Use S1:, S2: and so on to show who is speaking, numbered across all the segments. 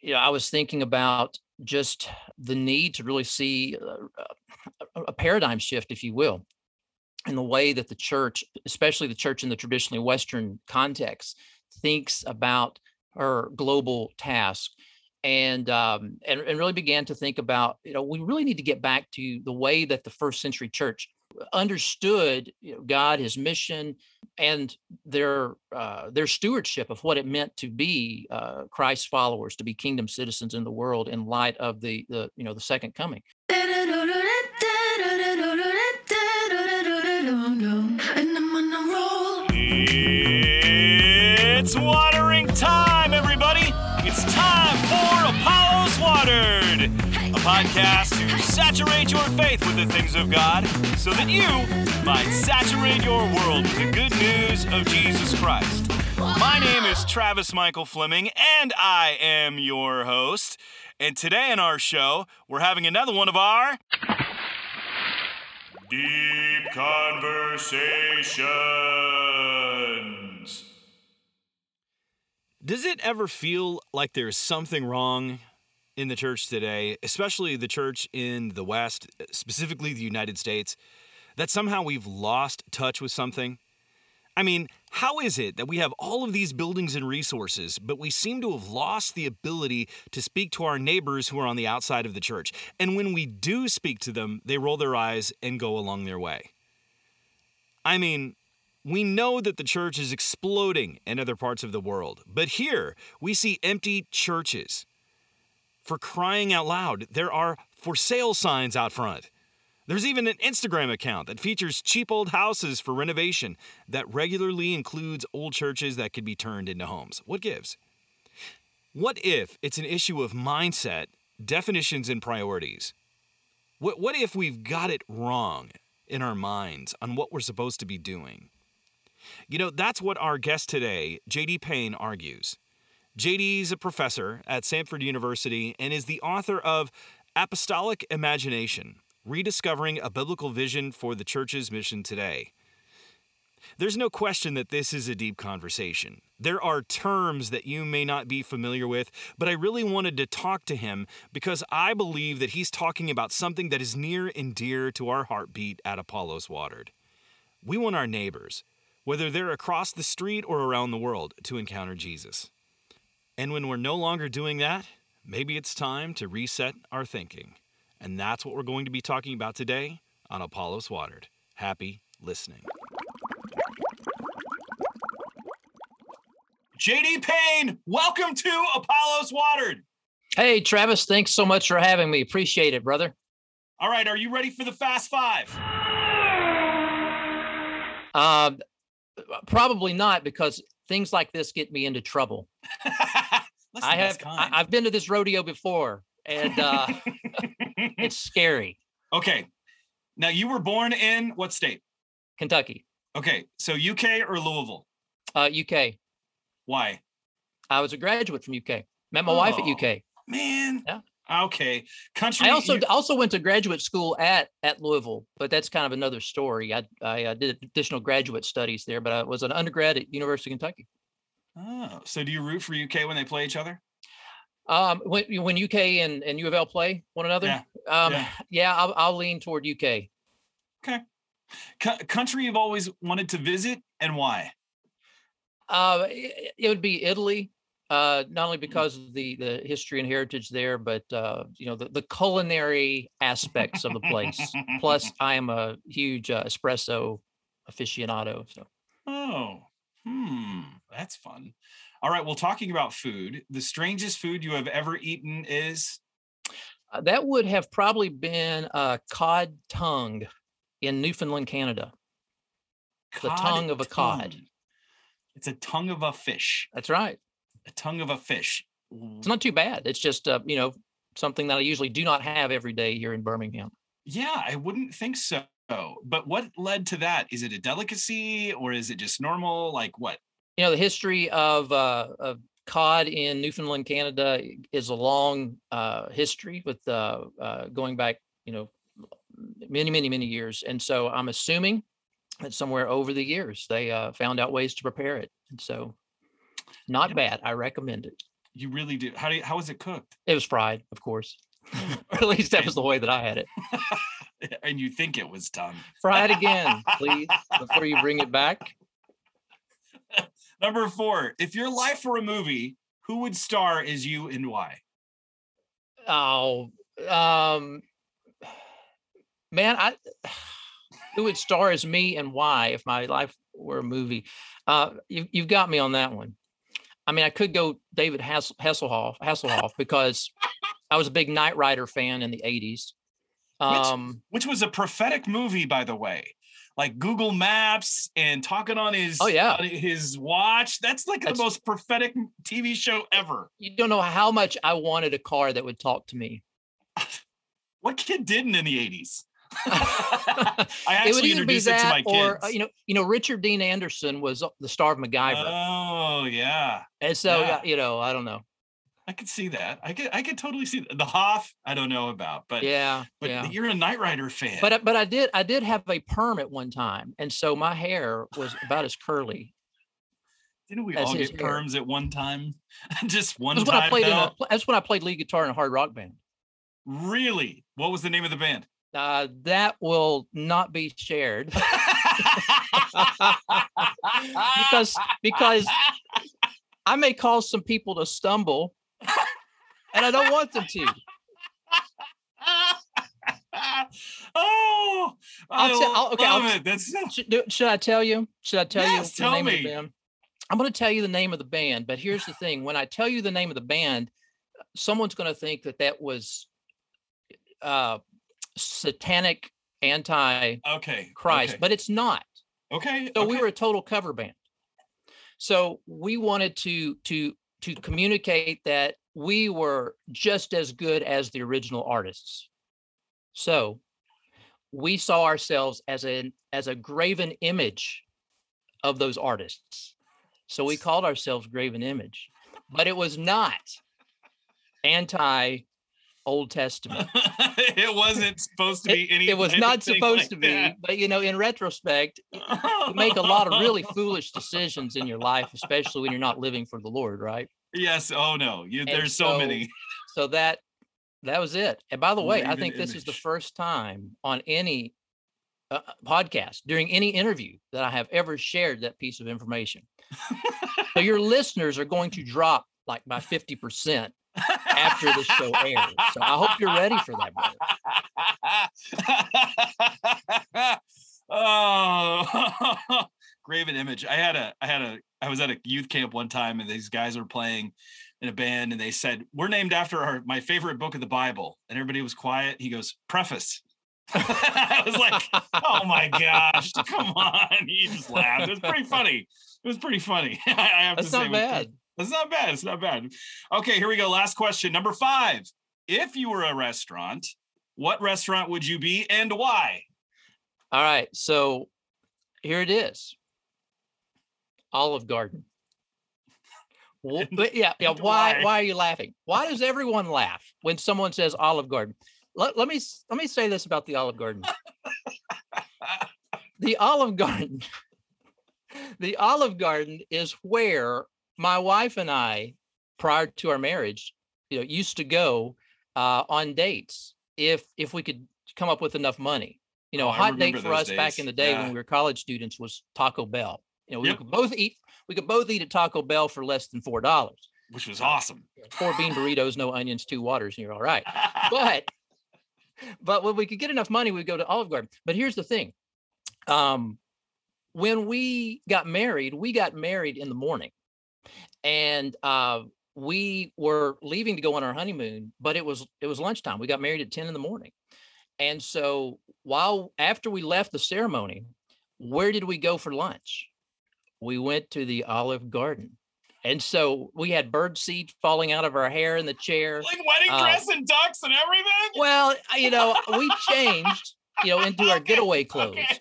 S1: you know, I was thinking about just the need to really see uh, a, a paradigm shift, if you will, in the way that the church, especially the church in the traditionally Western context, thinks about her global task. And, um, and and really began to think about you know we really need to get back to the way that the first century church understood you know, God, His mission, and their uh, their stewardship of what it meant to be uh, Christ's followers, to be kingdom citizens in the world in light of the the you know the second coming.
S2: It's watering time, everybody! It's time for Apollos Watered, a podcast saturate your faith with the things of God so that you might saturate your world with the good news of Jesus Christ. My name is Travis Michael Fleming, and I am your host. And today in our show, we're having another one of our Deep Conversations. Does it ever feel like there's something wrong in the church today, especially the church in the West, specifically the United States, that somehow we've lost touch with something? I mean, how is it that we have all of these buildings and resources, but we seem to have lost the ability to speak to our neighbors who are on the outside of the church? And when we do speak to them, they roll their eyes and go along their way. I mean, we know that the church is exploding in other parts of the world, but here we see empty churches. For crying out loud, there are for sale signs out front. There's even an Instagram account that features cheap old houses for renovation that regularly includes old churches that could be turned into homes. What gives? What if it's an issue of mindset, definitions, and priorities? What, what if we've got it wrong in our minds on what we're supposed to be doing? You know, that's what our guest today, JD Payne, argues. JD is a professor at Samford University and is the author of Apostolic Imagination Rediscovering a Biblical Vision for the Church's Mission Today. There's no question that this is a deep conversation. There are terms that you may not be familiar with, but I really wanted to talk to him because I believe that he's talking about something that is near and dear to our heartbeat at Apollos Watered. We want our neighbors, whether they're across the street or around the world, to encounter Jesus. And when we're no longer doing that, maybe it's time to reset our thinking. And that's what we're going to be talking about today on Apollos Watered. Happy listening. JD Payne, welcome to Apollos Watered.
S1: Hey, Travis, thanks so much for having me. Appreciate it, brother.
S2: All right, are you ready for the Fast Five?
S1: Uh, probably not because things like this get me into trouble. I have I, have been to this rodeo before, and uh, it's scary.
S2: Okay, now you were born in what state?
S1: Kentucky.
S2: Okay, so UK or Louisville?
S1: Uh, UK.
S2: Why?
S1: I was a graduate from UK. Met my oh, wife at UK.
S2: Man.
S1: Yeah.
S2: Okay. Country.
S1: I also also went to graduate school at at Louisville, but that's kind of another story. I I uh, did additional graduate studies there, but I was an undergrad at University of Kentucky.
S2: Oh, so do you root for UK when they play each other?
S1: Um, when when UK and, and U of L play one another,
S2: yeah,
S1: um,
S2: yeah.
S1: yeah I'll, I'll lean toward UK.
S2: Okay. C- country you've always wanted to visit and why?
S1: Uh, it, it would be Italy uh, not only mm. because of the the history and heritage there, but uh, you know the, the culinary aspects of the place. Plus, I am a huge uh, espresso aficionado. So,
S2: oh, hmm, that's fun. All right. Well, talking about food, the strangest food you have ever eaten is
S1: uh, that would have probably been a cod tongue in Newfoundland, Canada. Cod the tongue of a tongue. cod.
S2: It's a tongue of a fish.
S1: That's right
S2: a tongue of a fish.
S1: It's not too bad. It's just uh, you know something that I usually do not have every day here in Birmingham.
S2: Yeah, I wouldn't think so. But what led to that? Is it a delicacy or is it just normal? Like what?
S1: You know, the history of uh, of cod in Newfoundland, Canada, is a long uh, history with uh, uh, going back, you know, many, many, many years. And so I'm assuming that somewhere over the years they uh, found out ways to prepare it. And so not bad. I recommend it.
S2: You really do. How do you, how was it cooked?
S1: It was fried, of course. or at least that was the way that I had it.
S2: and you think it was done.
S1: Fry it again, please, before you bring it back.
S2: Number four, if your life were a movie, who would star as you and why?
S1: Oh, um, man, I who would star as me and why if my life were a movie? Uh, you, you've got me on that one. I mean, I could go David Hass- Hasselhoff, Hasselhoff because I was a big Knight Rider fan in the 80s.
S2: Um, which, which was a prophetic movie, by the way. Like Google Maps and talking on his
S1: oh yeah
S2: his watch. That's like That's, the most prophetic TV show ever.
S1: You don't know how much I wanted a car that would talk to me.
S2: what kid didn't in the 80s? I actually introduced it to my kids. Or,
S1: uh, you know, you know, Richard Dean Anderson was the star of MacGyver.
S2: Oh yeah.
S1: And so yeah. you know, I don't know.
S2: I could see that. I could I could totally see that. the Hoff. I don't know about, but
S1: yeah,
S2: but
S1: yeah.
S2: you're a Knight Rider fan.
S1: But but I did I did have a perm at one time, and so my hair was about as curly.
S2: Didn't we all get perms at one time? Just one that's time. When I
S1: played a, that's when I played lead guitar in a hard rock band.
S2: Really? What was the name of the band?
S1: Uh, that will not be shared because because I may cause some people to stumble, and I don't want them to.
S2: oh, I'll tell. I'll, okay, I'll, it. That's
S1: should, should, I tell you? Should I tell
S2: yes,
S1: you
S2: the
S1: name
S2: me.
S1: of the band? I'm going to tell you the name of the band, but here's the thing: when I tell you the name of the band, someone's going to think that that was uh, satanic anti
S2: okay
S1: Christ,
S2: okay.
S1: but it's not.
S2: Okay.
S1: So
S2: okay.
S1: we were a total cover band. So we wanted to to to communicate that we were just as good as the original artists. So we saw ourselves as an as a graven image of those artists. So we called ourselves Graven Image, but it was not anti Old Testament.
S2: it wasn't supposed to be
S1: it, it was not supposed like to be, that. but you know, in retrospect, you make a lot of really foolish decisions in your life, especially when you're not living for the Lord, right?
S2: Yes. Oh no, you, there's so, so, many.
S1: so that that was it. And by the way, I think this is the first time on any uh, uh, podcast during any interview that I have ever shared that piece of information. so your listeners are going to drop like by 50% after the show airs. So I hope you're ready for
S2: that. oh, graven image. I had a, I had a, I was at a youth camp one time, and these guys were playing in a band, and they said, "We're named after our my favorite book of the Bible," and everybody was quiet. He goes, "Preface." I was like, "Oh my gosh, come on!" He just laughed. It was pretty funny. It was pretty funny. I have
S1: That's
S2: to say,
S1: not bad.
S2: It's not bad. It's not bad. Okay, here we go. Last question. Number five. If you were a restaurant, what restaurant would you be and why?
S1: All right. So here it is Olive Garden. Well, but yeah, yeah. Why? Why are you laughing? Why does everyone laugh when someone says Olive Garden? Let, let me let me say this about the Olive Garden. the Olive Garden, the Olive Garden is where my wife and I, prior to our marriage, you know, used to go uh, on dates if if we could come up with enough money. You know, oh, a hot date for us days. back in the day yeah. when we were college students was Taco Bell. You know, we yep. could both eat we could both eat at Taco Bell for less than four dollars.
S2: Which was awesome.
S1: Four bean burritos, no onions, two waters, and you're all right. But but when we could get enough money, we'd go to Olive Garden. But here's the thing. Um, when we got married, we got married in the morning and uh, we were leaving to go on our honeymoon, but it was it was lunchtime. We got married at 10 in the morning. And so while after we left the ceremony, where did we go for lunch? We went to the Olive Garden. And so we had bird seed falling out of our hair in the chair.
S2: Like wedding uh, dress and ducks and everything?
S1: Well, you know, we changed, you know, into our getaway clothes. Okay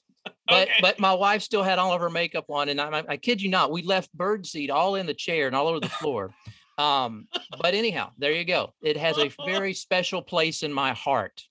S1: but okay. but my wife still had all of her makeup on, and I, I kid you not, we left bird seed all in the chair and all over the floor. Um, but anyhow, there you go. It has a very special place in my heart.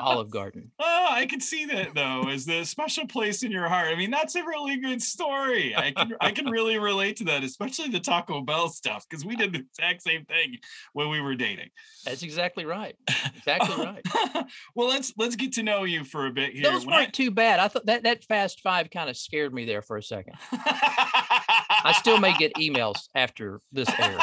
S1: Olive Garden.
S2: Oh, I can see that though, as the special place in your heart. I mean, that's a really good story. I can I can really relate to that, especially the Taco Bell stuff, because we did the exact same thing when we were dating.
S1: That's exactly right. Exactly right.
S2: well, let's let's get to know you for a bit here.
S1: Those weren't I... too bad. I thought that that fast five kind of scared me there for a second. I still may get emails after this airs.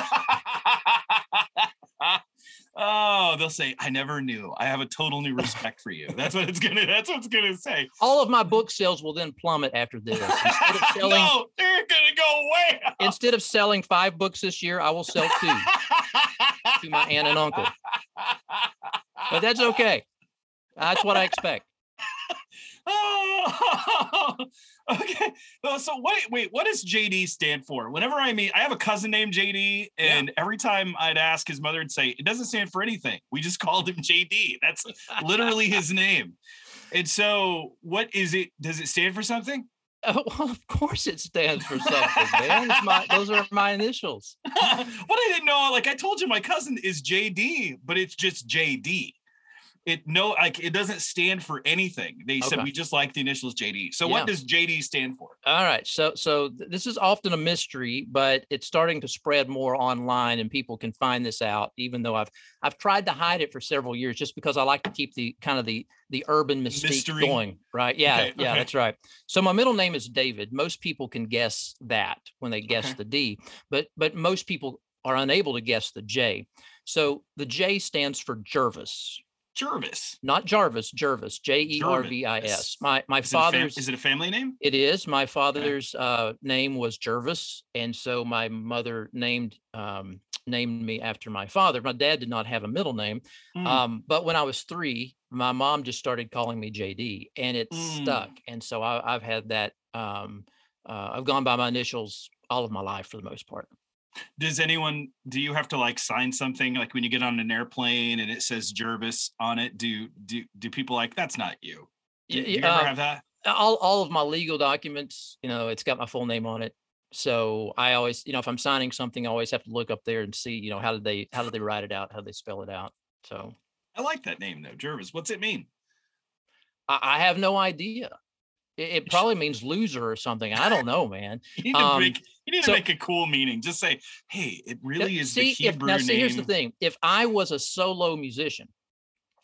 S2: Oh, they'll say, I never knew. I have a total new respect for you. That's what it's gonna that's what it's gonna say.
S1: All of my book sales will then plummet after this. Instead of
S2: selling, no, they're gonna go way
S1: up. Instead of selling five books this year, I will sell two to my aunt and uncle. But that's okay. That's what I expect.
S2: Oh, okay. So wait, wait, what does JD stand for? Whenever I meet, I have a cousin named JD, and yeah. every time I'd ask his mother, would say, it doesn't stand for anything. We just called him JD. That's literally his name. And so, what is it? Does it stand for something?
S1: Oh, well, of course it stands for something, man. My, those are my initials.
S2: what I didn't know, like I told you, my cousin is JD, but it's just JD it no like it doesn't stand for anything. They okay. said we just like the initials jd so yeah. what does jd stand for?
S1: All right. So so this is often a mystery but it's starting to spread more online and people can find this out even though i've i've tried to hide it for several years just because i like to keep the kind of the the urban mystique mystery. going right? Yeah okay, yeah okay. that's right. So my middle name is david. Most people can guess that when they guess the d but but most people are unable to guess the j. So the j stands for jervis
S2: Jervis.
S1: Not Jarvis, Jervis, J E R V I S. My my
S2: is
S1: father's
S2: is it a family name?
S1: It is. My father's okay. uh, name was Jervis, and so my mother named um, named me after my father. My dad did not have a middle name, mm. um, but when I was three, my mom just started calling me JD, and it mm. stuck. And so I, have had that. Um, uh, I've gone by my initials all of my life for the most part
S2: does anyone do you have to like sign something? Like when you get on an airplane and it says jervis on it do do do people like that's not you. Do, do you ever uh, have that?
S1: all, all of my legal documents you know it's got my full name on it. So i always you know if i'm signing something i always have to look up there and see you know how did they how did they write it out? How did they spell it out? So.
S2: I like that name though jervis. What's it mean?
S1: I, I have no idea. It, it probably means loser or something. I don't know, man.
S2: you need to, um, make, you need to make a cool meaning. Just say, "Hey, it really is see, the Hebrew
S1: if, now,
S2: name."
S1: See, here's the thing: if I was a solo musician,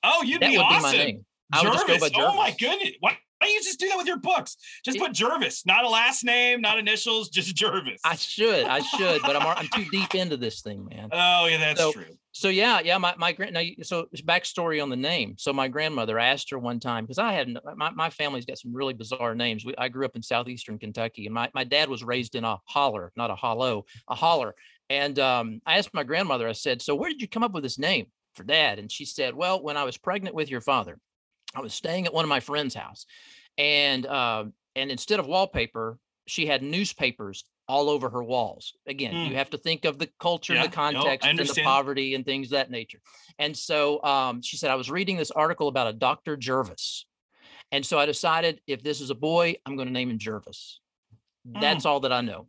S2: oh, you'd that be would awesome. Be my name. I Jervis. would just go by Jervis. Oh my goodness! Why don't you just do that with your books? Just put Jervis, not a last name, not initials, just Jervis.
S1: I should, I should, but I'm I'm too deep into this thing, man.
S2: Oh yeah, that's
S1: so,
S2: true
S1: so yeah, yeah, my my grand now so backstory on the name. So my grandmother asked her one time because I had my, my family's got some really bizarre names. We, I grew up in southeastern Kentucky, and my, my dad was raised in a holler, not a hollow, a holler. And um, I asked my grandmother, I said, "So where did you come up with this name for dad?" And she said, "Well, when I was pregnant with your father, I was staying at one of my friends' house, and uh, and instead of wallpaper, she had newspapers all over her walls. Again, mm. you have to think of the culture yeah, and the context no, and the poverty and things that nature. And so um, she said, I was reading this article about a Dr. Jervis. And so I decided if this is a boy, I'm going to name him Jervis. That's mm. all that I know.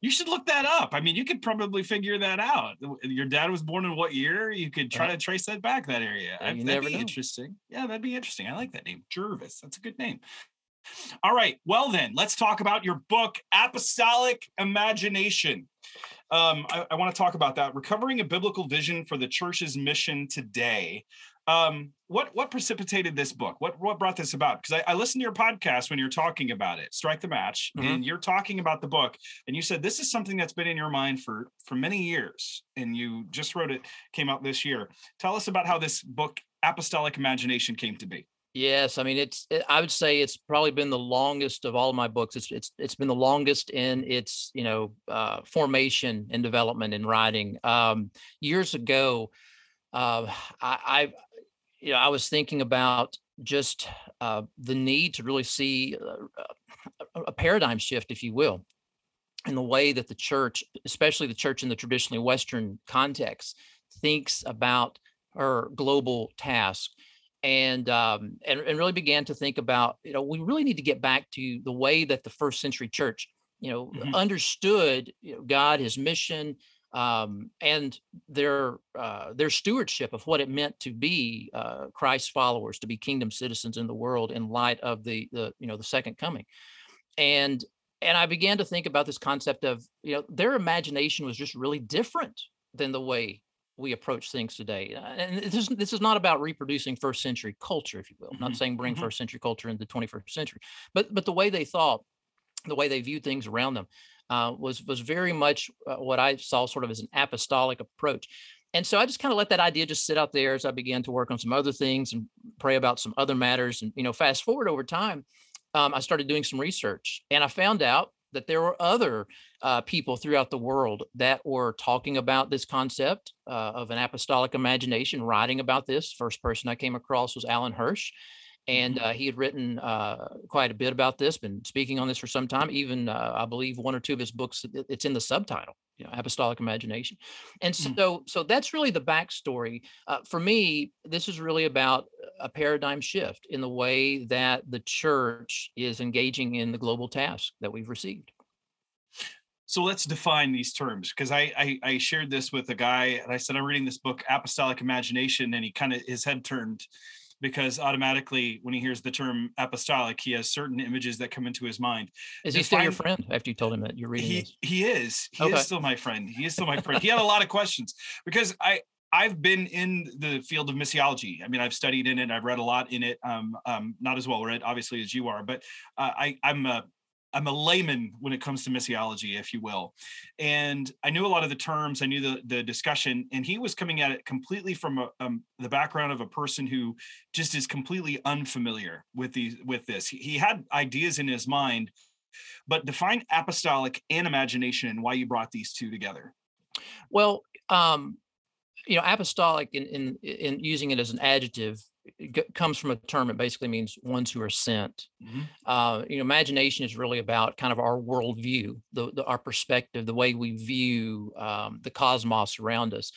S2: You should look that up. I mean, you could probably figure that out. Your dad was born in what year? You could try to trace that back that area. Yeah, that'd be know. interesting. Yeah, that'd be interesting. I like that name, Jervis. That's a good name. All right. Well, then, let's talk about your book, Apostolic Imagination. Um, I, I want to talk about that. Recovering a biblical vision for the church's mission today. Um, what what precipitated this book? What what brought this about? Because I, I, listened to your podcast when you're talking about it, Strike the Match, mm-hmm. and you're talking about the book, and you said this is something that's been in your mind for for many years, and you just wrote it, came out this year. Tell us about how this book, Apostolic Imagination, came to be.
S1: Yes, I mean it's. It, I would say it's probably been the longest of all my books. It's it's it's been the longest in its you know uh, formation and development and writing. Um, years ago, uh, I, I you know I was thinking about just uh, the need to really see uh, a, a paradigm shift, if you will, in the way that the church, especially the church in the traditionally Western context, thinks about her global task and um, and and really began to think about you know we really need to get back to the way that the first century church you know mm-hmm. understood you know, God his mission um, and their uh, their stewardship of what it meant to be uh, Christ's followers, to be kingdom citizens in the world in light of the the you know the second coming, and and I began to think about this concept of you know their imagination was just really different than the way we approach things today. Uh, and this is, this is not about reproducing first century culture, if you will. I'm not saying bring
S2: mhm.
S1: first century culture into the 21st century, but but the way they thought, the way they viewed things around them, uh, was was very much uh, what I saw sort of as an apostolic approach. And so I just kind of let that idea just sit out there as I began to work on some other things and pray about some other matters. And you know, fast forward over time, um, I started doing some research, and I found out that there were other uh, people throughout the world that were talking about this concept uh, of an apostolic imagination, writing about this. First person I came across was Alan Hirsch, and uh, he had written uh, quite a bit about this, been speaking on this for some time. Even uh, I believe one or two of his books, it's in the subtitle, you know, Apostolic Imagination. And
S2: Mm.
S1: so, so that's really the backstory. Uh, for me, this is really about a paradigm shift in the way that the church is engaging in the global task that we've received.
S2: So let's define these terms because I, I I shared this with a guy and I said I'm reading this book Apostolic Imagination and he kind of his head turned because automatically when he hears the term apostolic he has certain images that come into his mind.
S1: Is he still your friend after you told him that you're reading
S2: He
S1: this?
S2: he is he
S1: Okay.
S2: is still my friend. He is still my friend. He had a lot of questions because I I've been in the field of missiology. I mean, I've studied in it. I've read a lot in it. Um, um, not as well read, obviously, as you are, but uh, I, I'm a, I'm a layman when it comes to missiology, if you will. And I knew a lot of the terms. I knew the the discussion, and he was coming at it completely from a, um, the background of a person who just is completely unfamiliar with these with this. He, he had ideas in his mind, but define apostolic and imagination and why you brought these two together.
S1: Well, um, you know, apostolic in, in in using it as an adjective g- comes from a term that basically means ones who are sent. Uh, you know, imagination is really about kind of our worldview, the, the our perspective, the way we view um, the cosmos around us.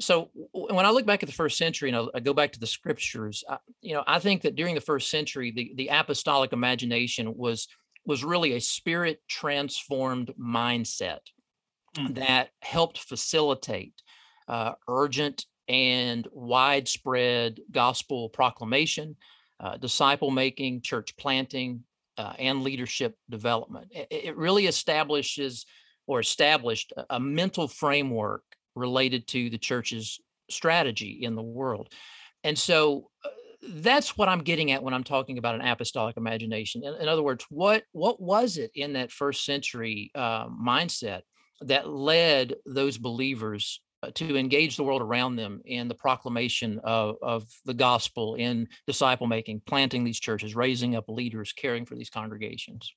S1: So w- when I look back at the first century and I, I go back to the scriptures, I, you know, I think that during the first century, the the apostolic imagination was was really a spirit transformed mindset
S2: Mm.
S1: that helped facilitate uh, urgent and widespread gospel proclamation, uh, disciple making, church planting, uh, and leadership development. It, it really establishes or established a, a mental framework related to the church's strategy in the world. And so uh, that's what I'm getting at when I'm talking about an apostolic imagination. In, in other words, what what was it in that first century uh, mindset that led those believers to engage the world around them in the proclamation of, of the gospel, in disciple making, planting these churches, raising up leaders, caring for these congregations?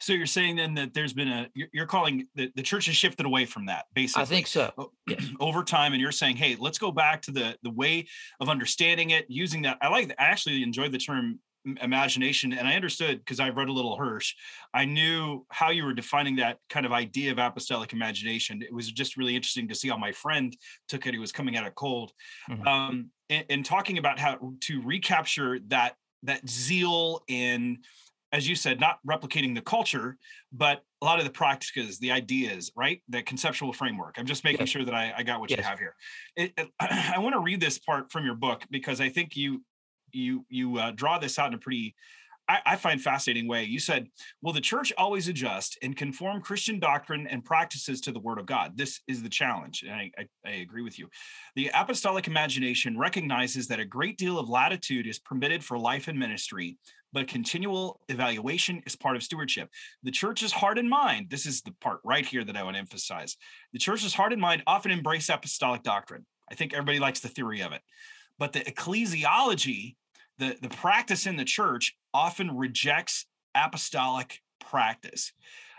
S2: So you're saying then that there's been a you're calling the, the church has shifted away from that basically.
S1: I think so.
S2: over time and you're saying hey let's go back to the the way of understanding it using that i like i actually enjoyed the term imagination and i understood because i read a little hirsch i knew how you were defining that kind of idea of apostolic imagination. It was just really interesting to see how my friend took it he was coming out of cold.
S1: Mhm.
S2: um and, and talking about how to recapture that that zeal in as you said not replicating the culture but a lot of the practices the ideas right? The conceptual framework. I'm just making
S1: Yes.
S2: sure that i, I got what you have here. It, it- i want to read this part from your book because i think you you you uh, draw this out in a pretty I, I find fascinating way you said will the church always adjust and conform christian doctrine and practices to the word of god this is the challenge and I, I, I agree with you the apostolic imagination recognizes that a great deal of latitude is permitted for life and ministry but continual evaluation is part of stewardship. The church's heart and mind, this is the part right here that I want to emphasize. The church's heart and mind often embrace apostolic doctrine. I think everybody likes the theory of it. But the ecclesiology, the, the practice in the church, often rejects apostolic practice.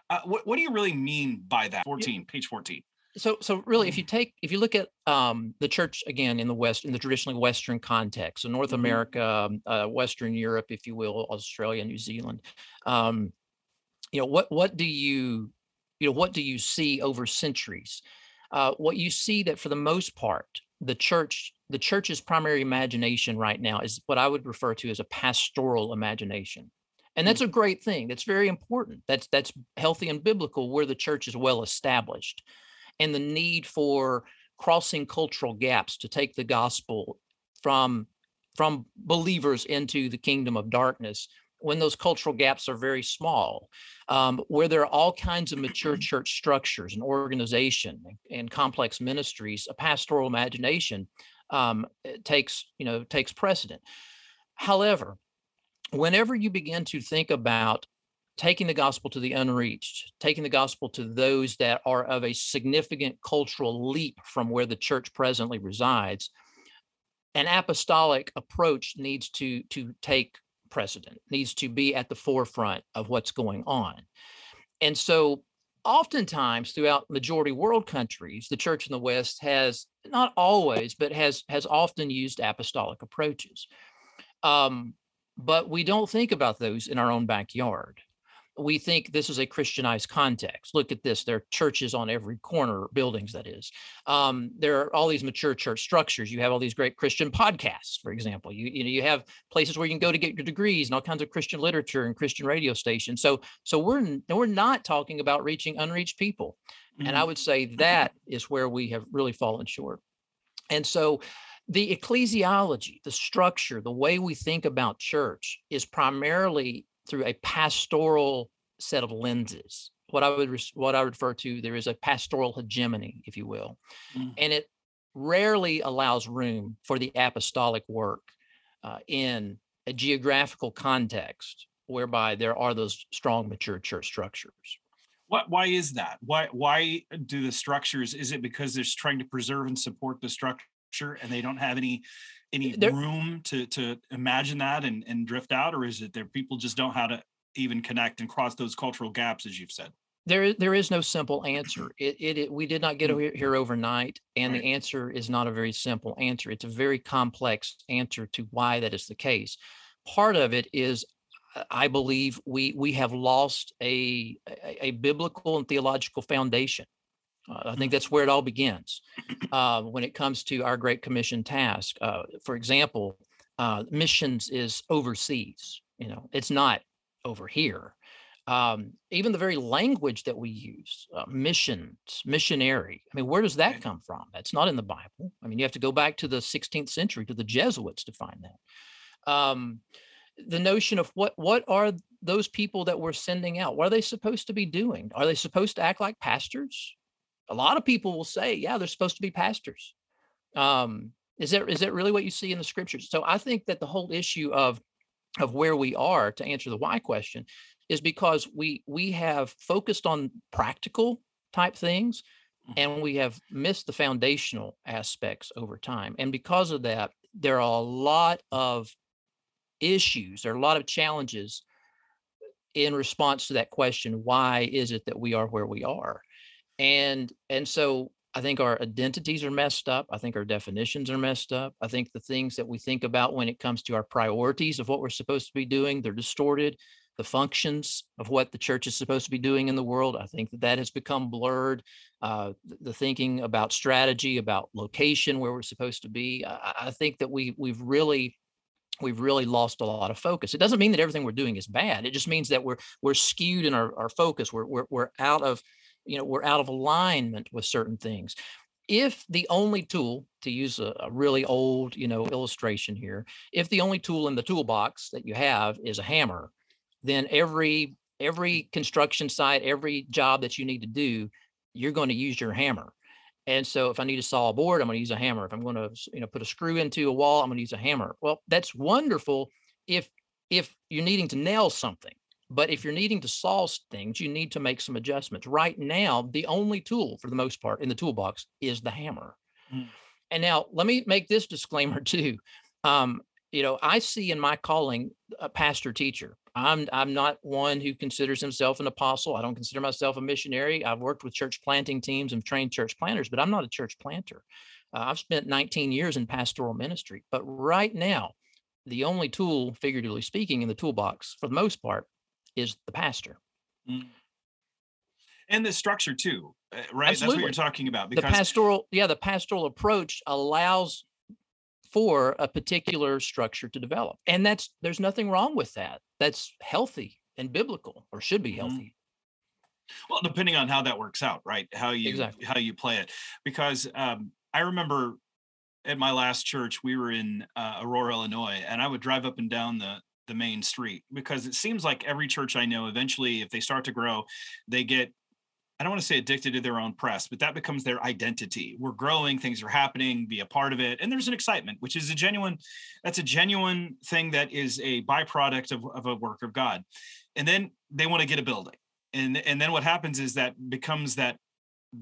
S2: Uh, what, what do you really mean by that? 14, page 14.
S1: so so really if you take if you look at um the church again in the west in the traditionally western context so north
S2: Mhm.
S1: america um, uh, western europe if you will australia new zealand um you know what what do you you know what do you see over centuries uh what you see that for the most part the church the church's primary imagination right now is what i would refer to as a pastoral imagination and hmm. that's a great thing that's very important that's that's healthy and biblical where the church is well established and the need for crossing cultural gaps to take the gospel from from believers into the kingdom of darkness when those cultural gaps are very small, um, where there are all kinds of mature church structures and organization and complex ministries, a pastoral imagination um, takes you know takes precedent. However, whenever you begin to think about taking the gospel to the unreached, taking the gospel to those that are of a significant cultural leap from where the church presently resides, an apostolic approach needs to to take precedent, needs to be at the forefront of what's going on. And so oftentimes throughout majority world countries, the church in the West has not always, but has has often used apostolic approaches. Um, but we don't think about those in our own backyard we think this is a Christianized context. Look at this. There are churches on every corner, buildings, that is. Um, there are all these mature church structures. You have all these great Christian podcasts, for example. You, you know, you have places where you can go to get your degrees and all kinds of Christian literature and Christian radio stations. So, so we're we're not talking about reaching unreached people. Mm-hmm. And I mm-hmm. would say that is where we have really fallen short. And so the ecclesiology, the structure, the way we think about church is primarily through a pastoral set of lenses. What I would what I refer to there is a pastoral hegemony, if you will, mm. and it rarely allows room for the apostolic work uh, in a geographical context whereby there are those strong mature church structures.
S2: What, why is that? Why why do the structures? Is it because they're trying to preserve and support the structure, and they don't have any any there, room to to imagine that and, and drift out, or is it that people just don't how to even connect and cross those cultural gaps, as you've said?
S1: There, there is no simple answer. It, it, it we did not get mm. here overnight, and right. the answer is not a very simple answer. It's a very complex answer to why that is the case. Part of it is I believe we we have lost a, a, a biblical and theological foundation. Uh, I think that's where it all begins uh, when it comes to our Great Commission task. Uh, for example, uh, missions is overseas. You know, it's not over here. Um, even the very language that we use, uh, missions, missionary. I mean, where does that come from? That's not in the Bible. I mean, you have to go back to the 16th century to the Jesuits to find that. Um, the notion of what what are those people that we're sending out? What are they supposed to be doing? Are they supposed to act like pastors? A lot of people will say, yeah, they're supposed to be pastors. Um, is that is that really what you see in the scriptures? So I think that the whole issue of of where we are to answer the why question is because we we have focused on practical type things mm-hmm. and we have missed the foundational aspects over time. And because of that, there are a lot of issues, there are a lot of challenges in response to that question why is it that we are where we are and and so i think our identities are messed up i think our definitions are messed up i think the things that we think about when it comes to our priorities of what we're supposed to be doing they're distorted the functions of what the church is supposed to be doing in the world i think that that has become blurred uh, the thinking about strategy about location where we're supposed to be I, I think that we we've really we've really lost a lot of focus. It doesn't mean that everything we're doing is bad. It just means that we're we're skewed in our, our focus. We're, we're we're out of you know we're out of alignment with certain things. If the only tool to use a, a, really old you know illustration here if the only tool in the toolbox that you have is a hammer then every every mm. construction site every job that you need to do you're going to use your hammer. And so if i need to saw a board i'm going to use a hammer. If i'm going to you know put a screw into a wall i'm going to use a hammer. Well that's wonderful if if you're needing to nail something but if you're needing to solve things, you need to make some adjustments. Right now, the only tool for the most part in the toolbox is the hammer. Mm. And now let me make this disclaimer too. Um, you know, I see in my calling a pastor teacher. I'm I'm not one who considers himself an apostle. I don't consider myself a missionary. I've worked with church planting teams and trained church planters, but I'm not a church planter. Uh, I've spent 19 years in pastoral ministry, but right now, the only tool, figuratively speaking, in the toolbox, for the most part, is the pastor. Mm.
S2: And the structure too, uh, right? Absolutely. That's what you're talking about.
S1: Because the pastoral, yeah, the pastoral approach allows for a particular structure to develop, and that's there's nothing wrong with that. That's healthy and biblical, or should be mm-hmm. healthy.
S2: Well, depending on how that works out, right? How you
S1: Exactly.
S2: how you play it, because um, I remember at my last church we were in uh, Aurora, Illinois, and I would drive up and down the the main street because it seems like every church I know eventually, if they start to grow, they get I don't want to say addicted to their own press, but that becomes their identity. We're growing, things are happening, be a part of it. And there's an excitement, which is a genuine, that's a genuine thing that is a byproduct of, of a work of God. And then they want to get a building. And, and then what happens is that becomes that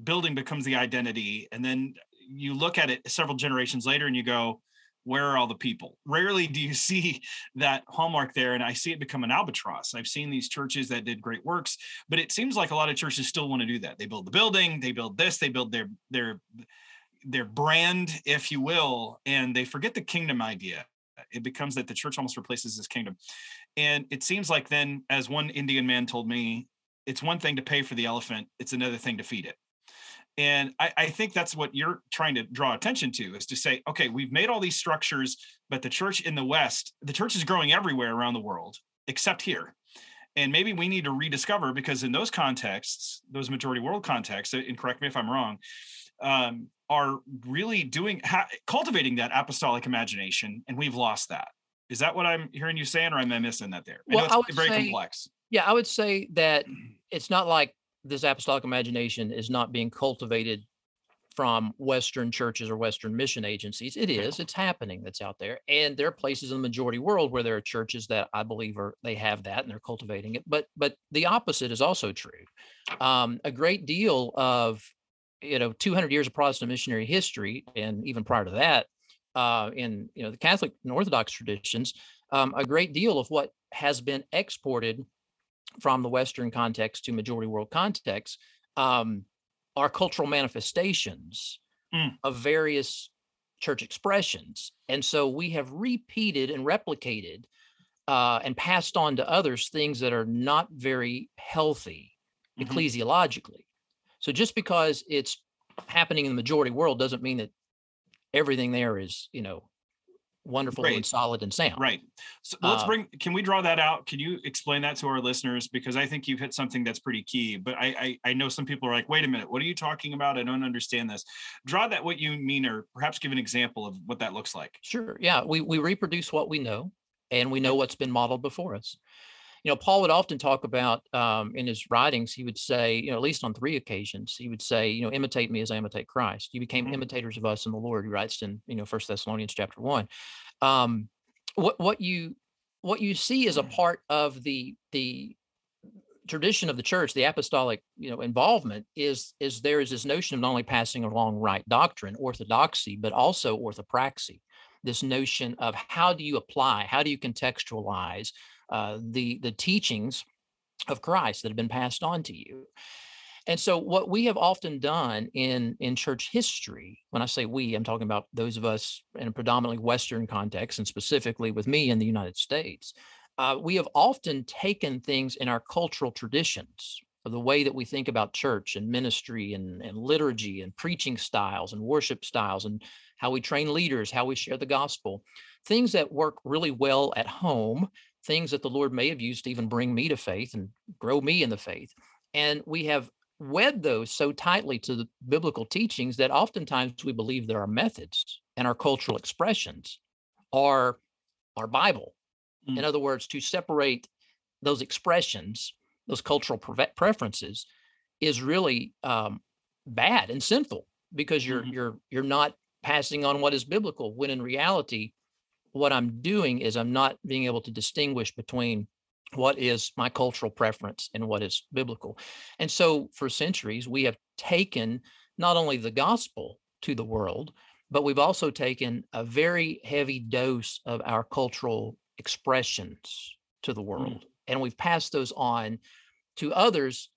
S2: building becomes the identity. And then you look at it several generations later and you go, where are all the people? Rarely do you see that hallmark there. And I see it become an albatross. I've seen these churches that did great works, but it seems like a lot of churches still want to do that. They build the building, they build this, they build their their their brand, if you will, and they forget the kingdom idea. It becomes that the church almost replaces this kingdom. And it seems like then, as one Indian man told me, it's one thing to pay for the elephant, it's another thing to feed it. And I, I, think that's what you're trying to draw attention to is to say, okay, we've made all these structures, but the church in the West, the church is growing everywhere around the world, except here. And maybe we need to rediscover because in those contexts, those majority world contexts, and correct me if I'm wrong, um, are really doing ha- cultivating that apostolic imagination, and we've lost that. Is that what I'm hearing you saying, or am I missing that there?
S1: Well,
S2: I know
S1: I
S2: it's
S1: would
S2: very
S1: say-
S2: complex.
S1: Yeah, I would say that it's not like this apostolic imagination is not being cultivated from Western churches or Western mission agencies. It is, it's happening that's out there. And there are places in the majority world where there are churches that I believe are they have that and they're cultivating it. But but the opposite is also true. Um, a great deal of you know 200 years of Protestant missionary history, and even prior to that, uh, in you know the Catholic and Orthodox traditions, um, a great deal of what has been exported from the Western context to majority world context um, are cultural manifestations
S2: Mm.
S1: of various church expressions. And so we have repeated and replicated uh, and passed on to others things that are not very healthy
S2: Mhm.
S1: ecclesiologically. So just because it's happening in the majority world doesn't mean that everything there is, you know, wonderful and solid and sound.
S2: Right. So let's
S1: Uh,
S2: bring. Can we draw that out? Can you explain that to our listeners? Because I think you've hit something that's pretty key. But I, I, I know some people are like, wait a minute, what are you talking about? I don't understand this. Draw that what you mean, or perhaps give an example of what that looks like.
S1: Sure. Yeah. We we reproduce what we know and we know what's been modeled before us. You know, Paul would often talk about um, in his writings, he would say, you know, at least on three occasions, he would say, you know, imitate me as I imitate Christ. You became
S2: Mhm.
S1: imitators of us in the Lord, he writes in, you know, First Thessalonians chapter one. Um, what what you what you see is a part of the the tradition of the church, the apostolic, you know, involvement is is there is this notion of not only passing along right doctrine, orthodoxy, but also orthopraxy this notion of how do you apply, how do you contextualize uh, the the teachings of Christ that have been passed on to you. And so, what we have often done in in church history, when I say we, I'm talking about those of us in a predominantly Western context, and specifically with me in the United States, uh, we have often taken things in our cultural traditions of the way that we think about church and ministry and, and liturgy and preaching styles and worship styles and how we train leaders, how we share the gospel, things that work really well at home, things that the Lord may have used to even bring me to faith and grow me in the faith. And we have wed those so tightly to the biblical teachings that oftentimes we believe that our methods and our cultural expressions are our Bible. In
S2: Mm.
S1: other words, to separate those expressions, those cultural preve- preferences, is really um, bad and sinful because you're
S2: Mhm.
S1: you're you're not passing on what is biblical. When in reality, what I'm doing is I'm not being able to distinguish between what is my cultural preference and what is biblical. And so for centuries, we have taken not only the gospel to the world, but we've also taken a very heavy dose of our cultural expressions to the hmm. world. And we've passed those on to others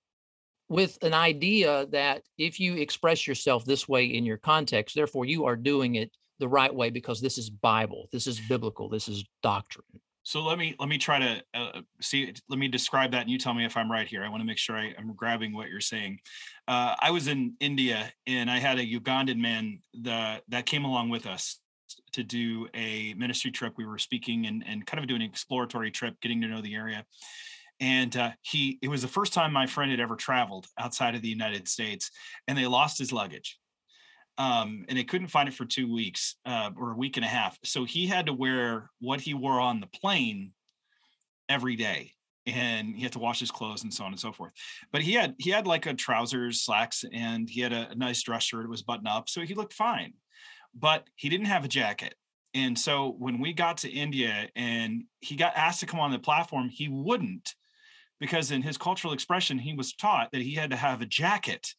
S1: with an idea that if you express yourself this way in your context, therefore you are doing it the right way because this is Bible, this is biblical, this is doctrine.
S2: So let me let me try to uh, see. Let me describe that, and you tell me if I'm right here. I want to make sure I, am grabbing what you're saying. Uh, I was in India, and I had a Ugandan man that came along with us to do a ministry trip. We were speaking and, and kind of doing an exploratory trip, getting to know the area. and uh, he it was the first time my friend had ever traveled outside of the United States, and they lost his luggage. Um, and they couldn't find it for two weeks uh, or a week and a half. So he had to wear what he wore on the plane every day and he had to wash his clothes and so on and so forth. But he had he had like a trousers, slacks, and he had a, a nice dress shirt. It was buttoned up, so he looked fine. But he didn't have a jacket. And so when we got to India and he got asked to come on the platform, he wouldn't because in his cultural expression, he was taught that he had to have a jacket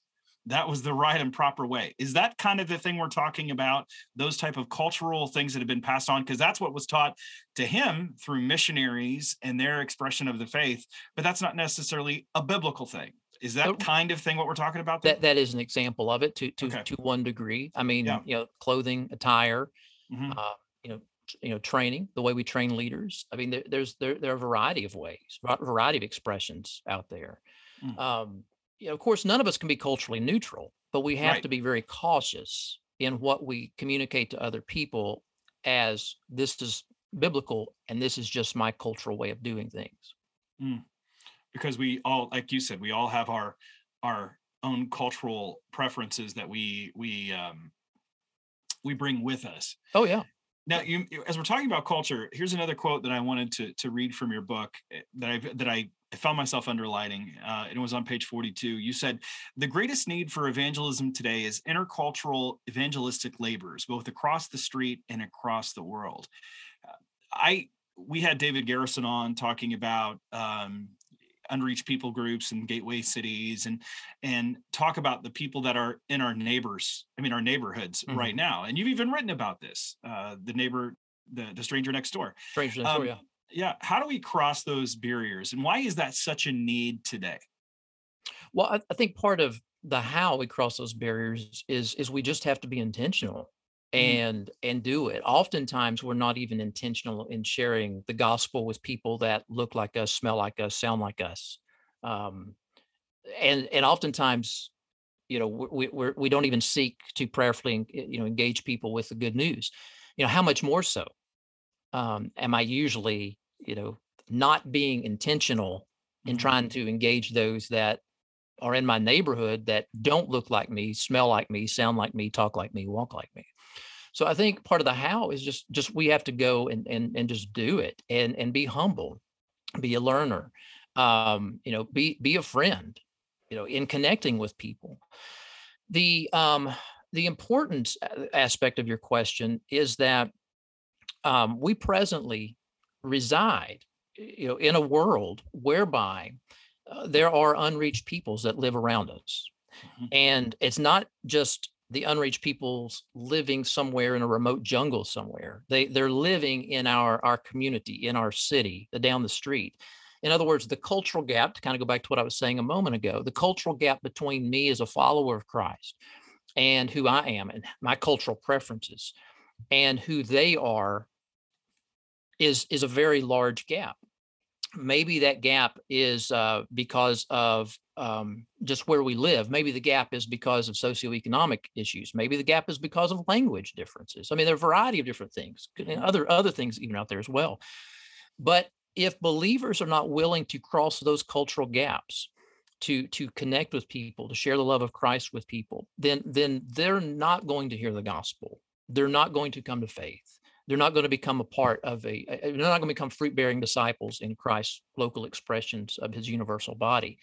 S2: that was the right and proper way is that kind of the thing we're talking about those type of cultural things that have been passed on because that's what was taught to him through missionaries and their expression of the faith but that's not necessarily a biblical thing is that kind of thing what we're talking about
S1: there? that that is an example of it to to okay. to one degree i mean yeah. you know clothing attire mm-hmm. uh, you know you know training the way we train leaders i mean there, there's there, there are a variety of ways a variety of expressions out there mm. um, you know, of course, none of us can be culturally neutral, but we have right. to be very cautious in what we communicate to other people as this is biblical and this is just my cultural way of doing things.
S2: Mm. Because we all, like you said, we all have our our own cultural preferences that we we um, we bring with us.
S1: Oh yeah.
S2: Now, you, as we're talking about culture, here's another quote that I wanted to to read from your book eh, that I that I I found myself underlining, uh, and it was on page 42. You said, The greatest need for evangelism today is intercultural evangelistic labors, both across the street and across the world. Uh, I we had David Garrison on talking about um, unreached people groups and gateway cities and and talk about the people that are in our neighbors i mean our neighborhoods mm-hmm. right now and you've even written about this uh, the neighbor the, the stranger next door
S1: stranger next um, door yeah
S2: yeah how do we cross those barriers and why is that such a need today?
S1: Well I, I, think part of the how we cross those barriers is is we just have to be intentional mm-hmm. and and do it. Oftentimes we're not even intentional in sharing the gospel with people that look like us smell like us sound like us. Um, and and oftentimes you know we we're, we don't even seek to prayerfully you know engage people with the good news. You know how much more so? Um, am I usually, you know, not being intentional in mm-hmm. trying to engage those that are in my neighborhood that don't look like me, smell like me, sound like me, talk like me, walk like me. So I think part of the how is just just we have to go and and and just do it and and be humble, be a learner, um, you know, be be a friend, you know, in connecting with people. The um the important aspect of your question is that um, we presently reside you know in a world whereby uh, there are unreached peoples that live around us. Mm-hmm. and it's not just the unreached peoples living somewhere in a remote jungle somewhere. They they're living in our our community in our city uh, down the street. In other words the cultural gap to kind of go back to what i was saying a moment ago the cultural gap between me as a follower of christ and who i am and my cultural preferences and who they are is is a very large gap maybe that gap is uh, because of um, just where we live. Maybe the gap is because of socioeconomic issues. Maybe the gap is because of language differences. I mean, there are a variety of different things, and other other things even out there as well. But if believers are not willing to cross those cultural gaps, to to connect with people, to share the love of Christ with people, then then they're not going to hear the gospel. They're not going to come to faith they're not going to become a part of a they're not going to become fruit bearing disciples in christ's local expressions of his universal body.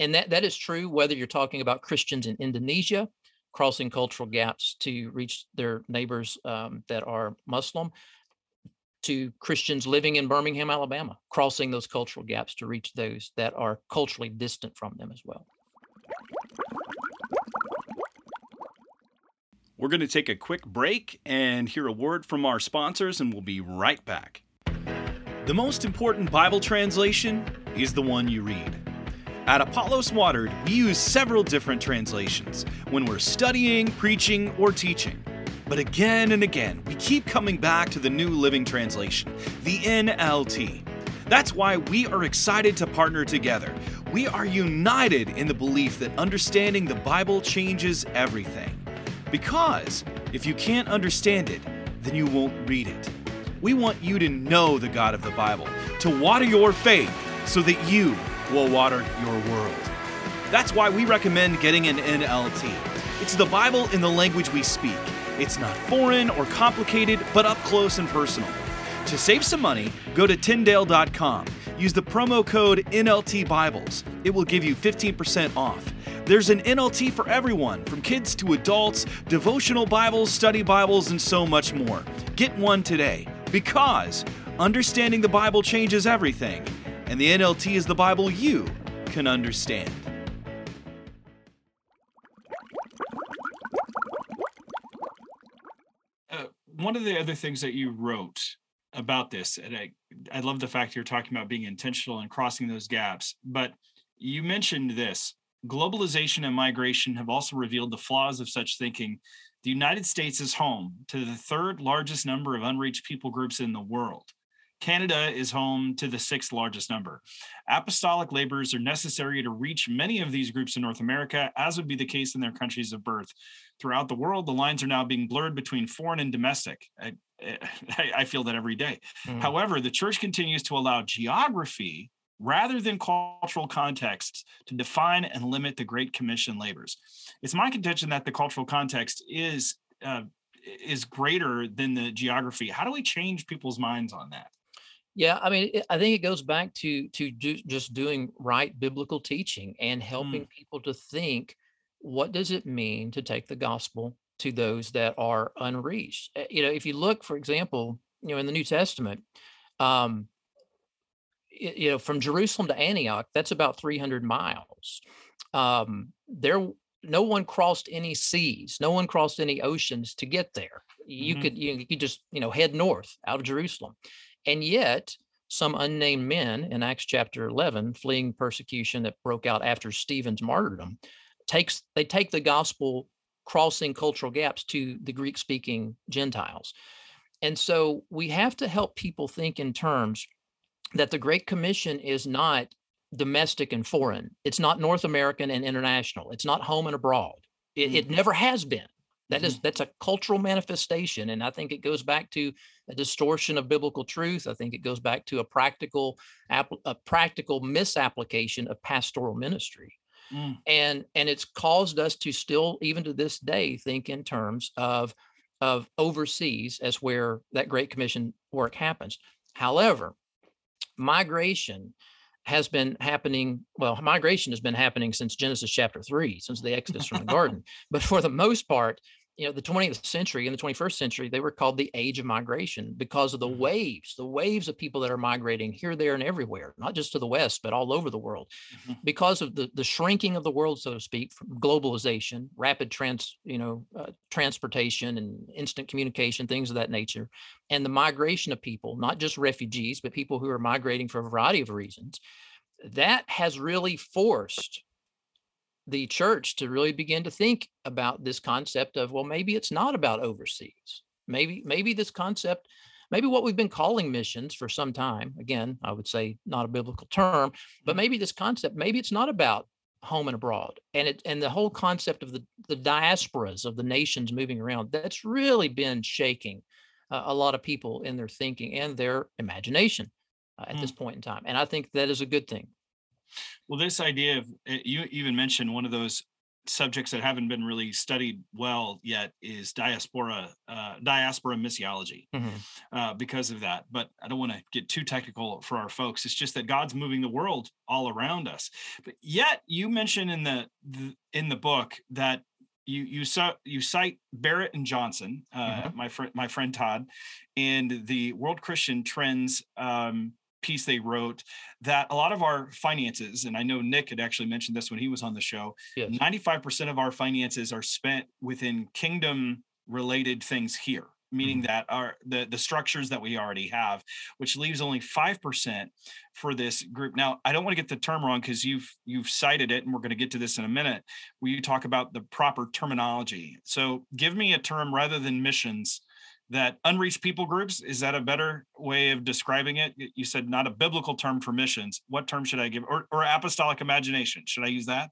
S1: And that that is true whether you're talking about christians in indonesia crossing cultural gaps to reach their neighbors um, that are muslim to christians living in birmingham alabama crossing those cultural gaps to reach those that are culturally distant from them as well
S3: We're going to take a quick break and hear a word from our sponsors, and we'll be right back. The most important Bible translation is the one you read. At Apollos Watered, we use several different translations when we're studying, preaching, or teaching. But again and again, we keep coming back to the New Living Translation, the NLT. That's why we are excited to partner together. We are united in the belief that understanding the Bible changes everything. Because if you can't understand it, then you won't read it. We want you to know the God of the Bible, to water your faith so that you will water your world. That's why we recommend getting an NLT. It's the Bible in the language we speak. It's not foreign or complicated, but up close and personal. To save some money, go to Tyndale.com. Use the promo code NLT Bibles. It will give you 15% off. There's an NLT for everyone, from kids to adults, devotional Bibles, study Bibles, and so much more. Get one today because understanding the Bible changes everything, and the NLT is the Bible you can understand.
S2: Uh, one of the other things that you wrote about this, and I, I love the fact you're talking about being intentional and crossing those gaps, but you mentioned this globalization and migration have also revealed the flaws of such thinking. The United States is home to the third largest number of unreached people groups in the world. Canada is home to the sixth largest number. Apostolic labors are necessary to reach many of these groups in North America, as would be the case in their countries of birth. Throughout the world, the lines are now being blurred between foreign and domestic. I, I feel that every day. Mm. However, the church continues to allow geography rather than cultural context to define and limit the Great Commission labors. It's my contention that the cultural context is uh, is greater than the geography. How do we change people's minds on that?
S1: Yeah, I mean, I think it goes back to to just doing right biblical teaching and helping mm. people to think what does it mean to take the gospel to those that are unreached. Eh, you know, if you look, for example, you know, in the New Testament, um, you know, from Jerusalem to Antioch, that's about 300 miles. Um, there, no one crossed any seas, no one crossed any oceans to get there. You mm-hmm. could, you, you could just, you know, head north out of Jerusalem. And yet, some unnamed men in Acts chapter 11, fleeing persecution that broke out after Stephen's martyrdom, takes they take the gospel crossing cultural gaps to the Greek speaking Gentiles. And so we have to help people think in terms that the Great Commission is not domestic and foreign. It's not North American and international. It's not home and abroad. It, mm-hmm. it never has been. That is, mm-hmm. that's a cultural manifestation, and I think it goes back to a distortion of biblical truth. I think it goes back to a practical, a practical misapplication of pastoral ministry, mm. and and it's caused us to still, even to this day, think in terms of of overseas as where that Great Commission work happens. However, migration has been happening. Well, migration has been happening since Genesis chapter three, since the Exodus from the garden. But for the most part, you know the 20th century and the 21st century they were called the age of migration because of the mm-hmm. waves the waves of people that are migrating here there and everywhere not just to the west but all over the world mm-hmm. because of the the shrinking of the world so to speak from globalization rapid trans you know uh, transportation and instant communication things of that nature and the migration of people not just refugees but people who are migrating for a variety of reasons that has really forced the church to really begin to think about this concept of well maybe it's not about overseas maybe maybe this concept maybe what we've been calling missions for some time again i would say not a biblical term but mm-hmm. maybe this concept maybe it's not about home and abroad and it and the whole concept of the the diasporas of the nations moving around that's really been shaking uh, a lot of people in their thinking and their imagination uh, at mm. this point in time and i think that is a good thing
S2: well, this idea of eh, you even mentioned one of those subjects that haven't been really studied well yet is diaspora uh, diaspora missiology mm-hmm. uh, because of that but i don't want to get too technical for our folks it's just that god's moving the world all around us but yet you mention in the, the in the book that you you saw you cite Barrett and Johnson, uh, mm-hmm. my friend my friend Todd, and the World Christian Trends um, piece they wrote that a lot of our finances, and I know Nick had actually mentioned this when he was on the show, yes. 95% of our finances are spent within kingdom related things here meaning mm-hmm. that our the the structures that we already have which leaves only 5% for this group now i don't want to get the term wrong because you've you've cited it and we're going to get to this in a minute where you talk about the proper terminology so give me a term rather than missions that unreached people groups is that a better way of describing it? You said not a biblical term for missions. What term should i give or, or apostolic imagination? Should i use that?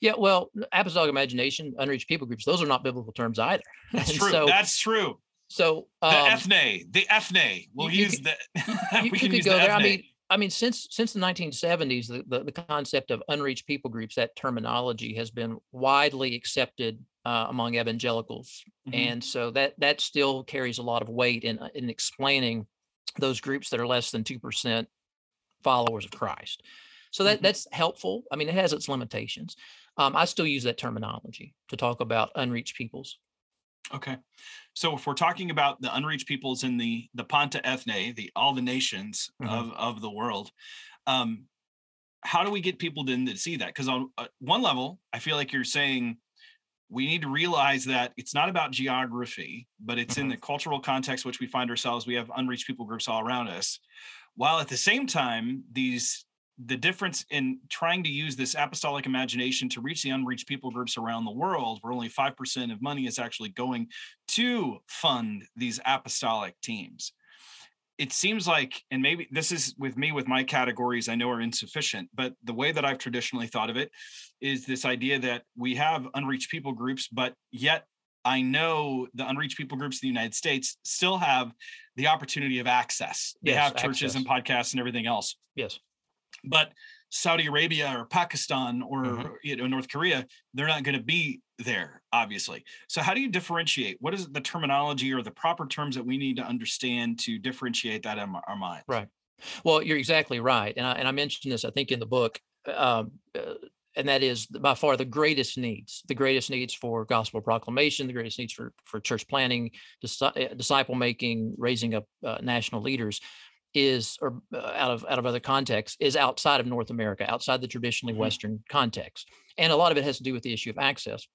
S1: Yeah well apostolic imagination unreached people groups those are not biblical terms either.
S2: That's true. so, that's true.
S1: So
S2: um, the ethne the ethne. We'll you, use that
S1: you, we can use go the there. I mean I mean, since since the 1970s, the, the, the concept of unreached people groups, that terminology has been widely accepted uh, among evangelicals, mm-hmm. and so that that still carries a lot of weight in in explaining those groups that are less than two percent followers of Christ. So that mm-hmm. that's helpful. I mean, it has its limitations. Um, I still use that terminology to talk about unreached peoples.
S2: Okay. So if we're talking about the unreached peoples in the the Panta ethne, the all the nations mm-hmm. of of the world, um, how do we get people to, to see that? Because on uh, one level, I feel like you're saying we need to realize that it's not about geography, but it's mm-hmm. in the cultural context which we find ourselves. We have unreached people groups all around us, while at the same time these the difference in trying to use this apostolic imagination to reach the unreached people groups around the world, where only 5% of money is actually going to fund these apostolic teams. It seems like, and maybe this is with me with my categories, I know are insufficient, but the way that I've traditionally thought of it is this idea that we have unreached people groups, but yet I know the unreached people groups in the United States still have the opportunity of access. They yes, have churches access. and podcasts and everything else.
S1: Yes
S2: but Saudi Arabia or Pakistan or mm-hmm. you know North Korea, they're not going to be there, obviously. So how do you differentiate? What is the terminology or the proper terms that we need to understand to differentiate that in our mind?
S1: Right. Well, you're exactly right, and I, and I mentioned this, I think, in the book, um, uh, and that is by far the greatest needs, the greatest needs for gospel proclamation, the greatest needs for for church planting, disciple making, raising up uh, national leaders is or uh, out of out of other contexts is outside of North America, outside the traditionally mm-hmm. Western context, and a lot of it has to do with the issue of access.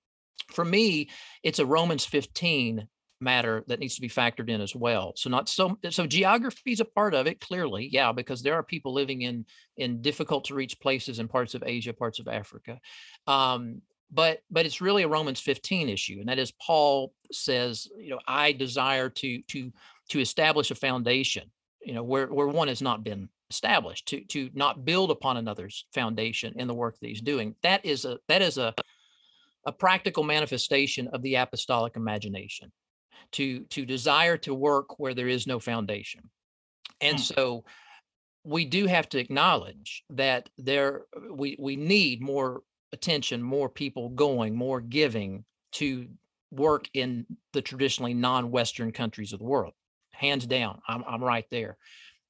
S1: For me, it's a Romans 15 matter that needs to be factored in as well. So not so so geography is a part of it clearly, yeah, because there are people living in in difficult to reach places in parts of Asia, parts of Africa. Um, but but it's really a Romans 15 issue, and that is Paul says, you know, I desire to to to establish a foundation you know where where one has not been established to to not build upon another's foundation in the work that he's doing that is a that is a a practical manifestation of the apostolic imagination to to desire to work where there is no foundation and hmm. so we do have to acknowledge that there we we need more attention more people going more giving to work in the traditionally non-western countries of the world hands down. I'm, I'm right there.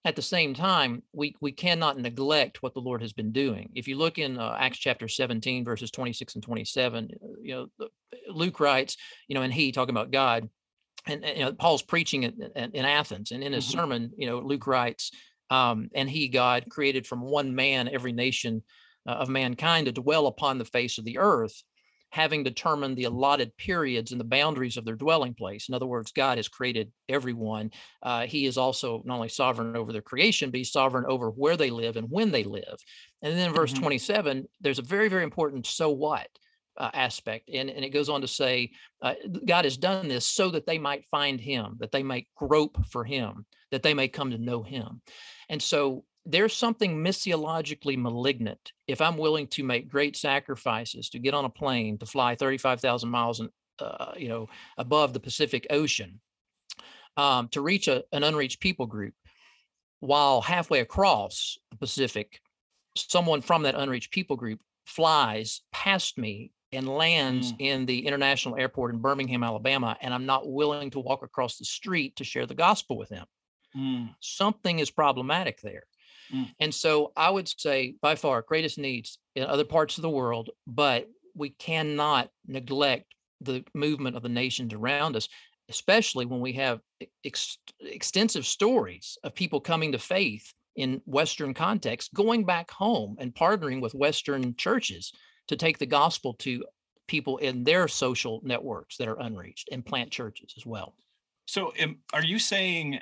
S1: At the same time, we we cannot neglect what the Lord has been doing. If you look in uh, Acts chapter 17, verses 26 and 27, uh, you know, Luke writes, you know, and he talking about God, and, and you know, Paul's preaching in, in, in Athens, and in his mm-hmm. sermon, you know, Luke writes, um, and he, God, created from one man every nation uh, of mankind to dwell upon the face of the earth having determined the allotted periods and the boundaries of their dwelling place. In other words, God has created everyone. Uh, he is also not only sovereign over their creation, but he's sovereign over where they live and when they live. And then in verse mm-hmm. 27, there's a very, very important so what uh, aspect. And, and it goes on to say, uh, God has done this so that they might find him, that they might grope for him, that they may come to know him. And so there's something missiologically malignant if I'm willing to make great sacrifices to get on a plane to fly 35,000 miles and uh, you know above the Pacific Ocean um, to reach a, an unreached people group, while halfway across the Pacific, someone from that unreached people group flies past me and lands mm. in the international airport in Birmingham, Alabama, and I'm not willing to walk across the street to share the gospel with them. Mm. Something is problematic there. Mm. And so I would say by far greatest needs in other parts of the world, but we cannot neglect the movement of the nations around us, especially when we have ex- extensive stories of people coming to faith in Western context, going back home and partnering with Western churches to take the gospel to people in their social networks that are unreached and plant churches as well.
S2: So, um, are you saying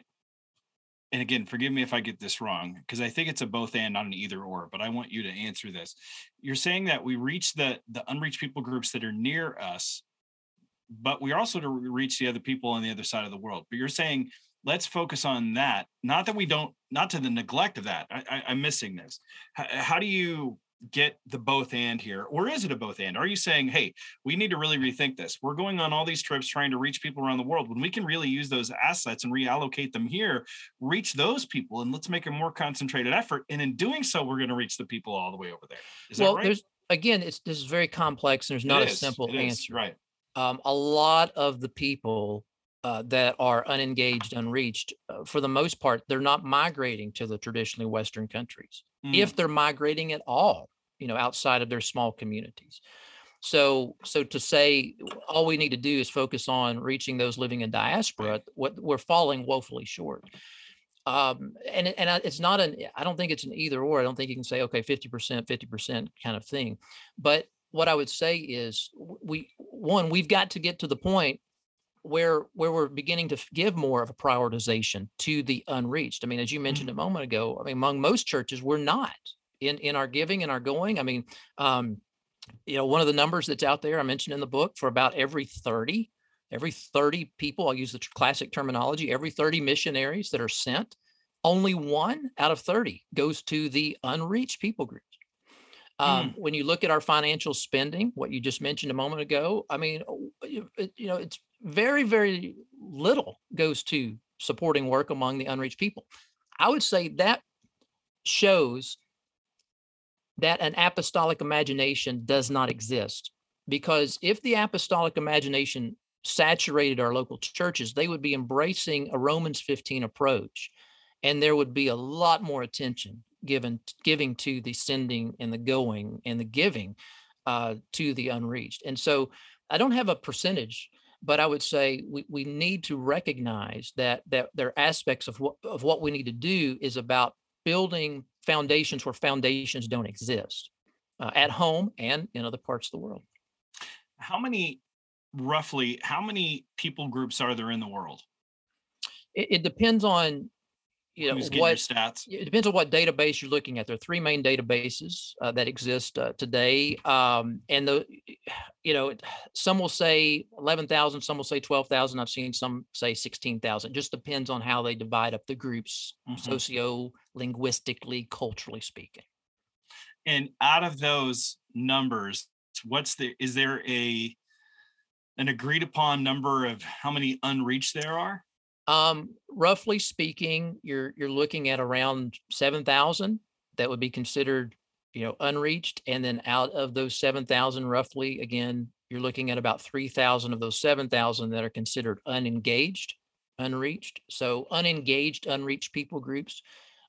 S2: and again, forgive me if I get this wrong, because I think it's a both and, not an either or, but I want you to answer this. You're saying that we reach the the unreached people groups that are near us, but we're also to reach the other people on the other side of the world. But you're saying let's focus on that. Not that we don't, not to the neglect of that. I, am missing this. How, how, do you get the both and here or is it a both and? Are you saying hey we need to really rethink this. We're going on all these trips trying to reach people around the world. When we can really use those assets and reallocate them here reach those people and let's make a more concentrated effort. And in doing so we're going to reach the people all the way over there.
S1: Is well right? there's again it's this is very complex and there's not a simple answer.
S2: Right.
S1: Um, a lot of the people uh, that are unengaged, unreached, uh, for the most part, they're not migrating to the traditionally Western countries. Mm. If they're migrating at all, you know, outside of their small communities. So, so to say all we need to do is focus on reaching those living in diaspora, what we're falling woefully short. Um, and and it's not an I don't think it's an either or. I don't think you can say okay, fifty percent, fifty percent kind of thing. But what I would say is we one we've got to get to the point where where we're beginning to give more of a prioritization to the unreached. I mean, as you mentioned mm-hmm. a moment ago, I mean, among most churches, we're not in in our giving and our going. I mean, um, you know, one of the numbers that's out there I mentioned in the book for about every 30, every 30 people, I'll use the classic terminology, every 30 missionaries that are sent, only one out of 30 goes to the unreached people groups. Um, mm. When you look at our financial spending, what you just mentioned a moment ago, I mean, you know, it's very, very little goes to supporting work among the unreached people. I would say that shows that an apostolic imagination does not exist. Because if the apostolic imagination saturated our local churches, they would be embracing a Romans 15 approach. And there would be a lot more attention given giving to the sending and the going and the giving uh, to the unreached. And so I don't have a percentage but I would say we, we need to recognize that that there are aspects of what of what we need to do is about building foundations where foundations don't exist uh, at home and in other parts of the world.
S2: How many roughly how many people groups are there in the world?
S1: It, it depends on you know what
S2: stats?
S1: it depends on what database you're looking at. There are three main databases uh, that exist uh, today um, and the you know some will say 11,000 some will say 12,000 I've seen some say 16,000 just depends on how they divide up the groups mm-hmm. socio linguistically culturally speaking.
S2: And out of those numbers what's the is there a an agreed upon number of how many unreached there are
S1: um, roughly speaking, you're you're looking at around seven thousand that would be considered, you know, unreached, and then out of those seven thousand, roughly, again, you're looking at about three thousand of those seven thousand that are considered unengaged, unreached. So unengaged, unreached people groups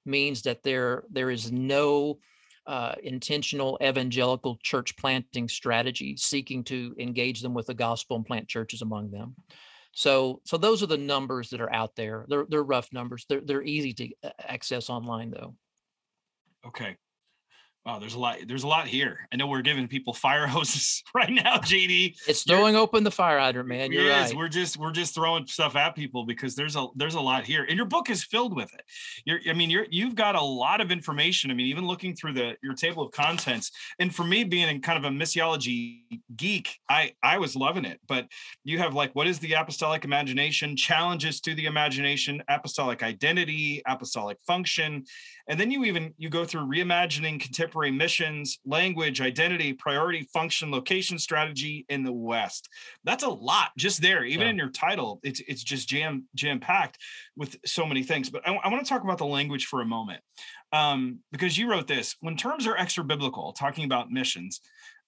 S1: means that there there is no uh, intentional evangelical church planting strategy seeking to engage them with the gospel and plant churches among them. So so those are the numbers that are out there. They're they're rough numbers. They're they're easy to uh, access online though.
S2: Okay. Wow, there's a lot. There's a lot here. I know we're giving people fire hoses right now, JD.
S1: It's throwing You're, open the fire hydrant, man. You're right.
S2: We're just we're just throwing stuff at people because there's a there's a lot here, and your book is filled with it. You're, I mean, you're you've got a lot of information. I mean, even looking through the your table of contents, and for me being kind of a missiology geek, I I was loving it. But you have like, what is the apostolic imagination? Challenges to the imagination, apostolic identity, apostolic function, and then you even you go through reimagining contemporary missions, language, identity, priority, function, location, strategy in the West. That's a lot just there. Even yeah. in your title, it's it's just jam jam packed with so many things. But I, I want to talk about the language for a moment um, because you wrote this when terms are extra biblical, talking about missions.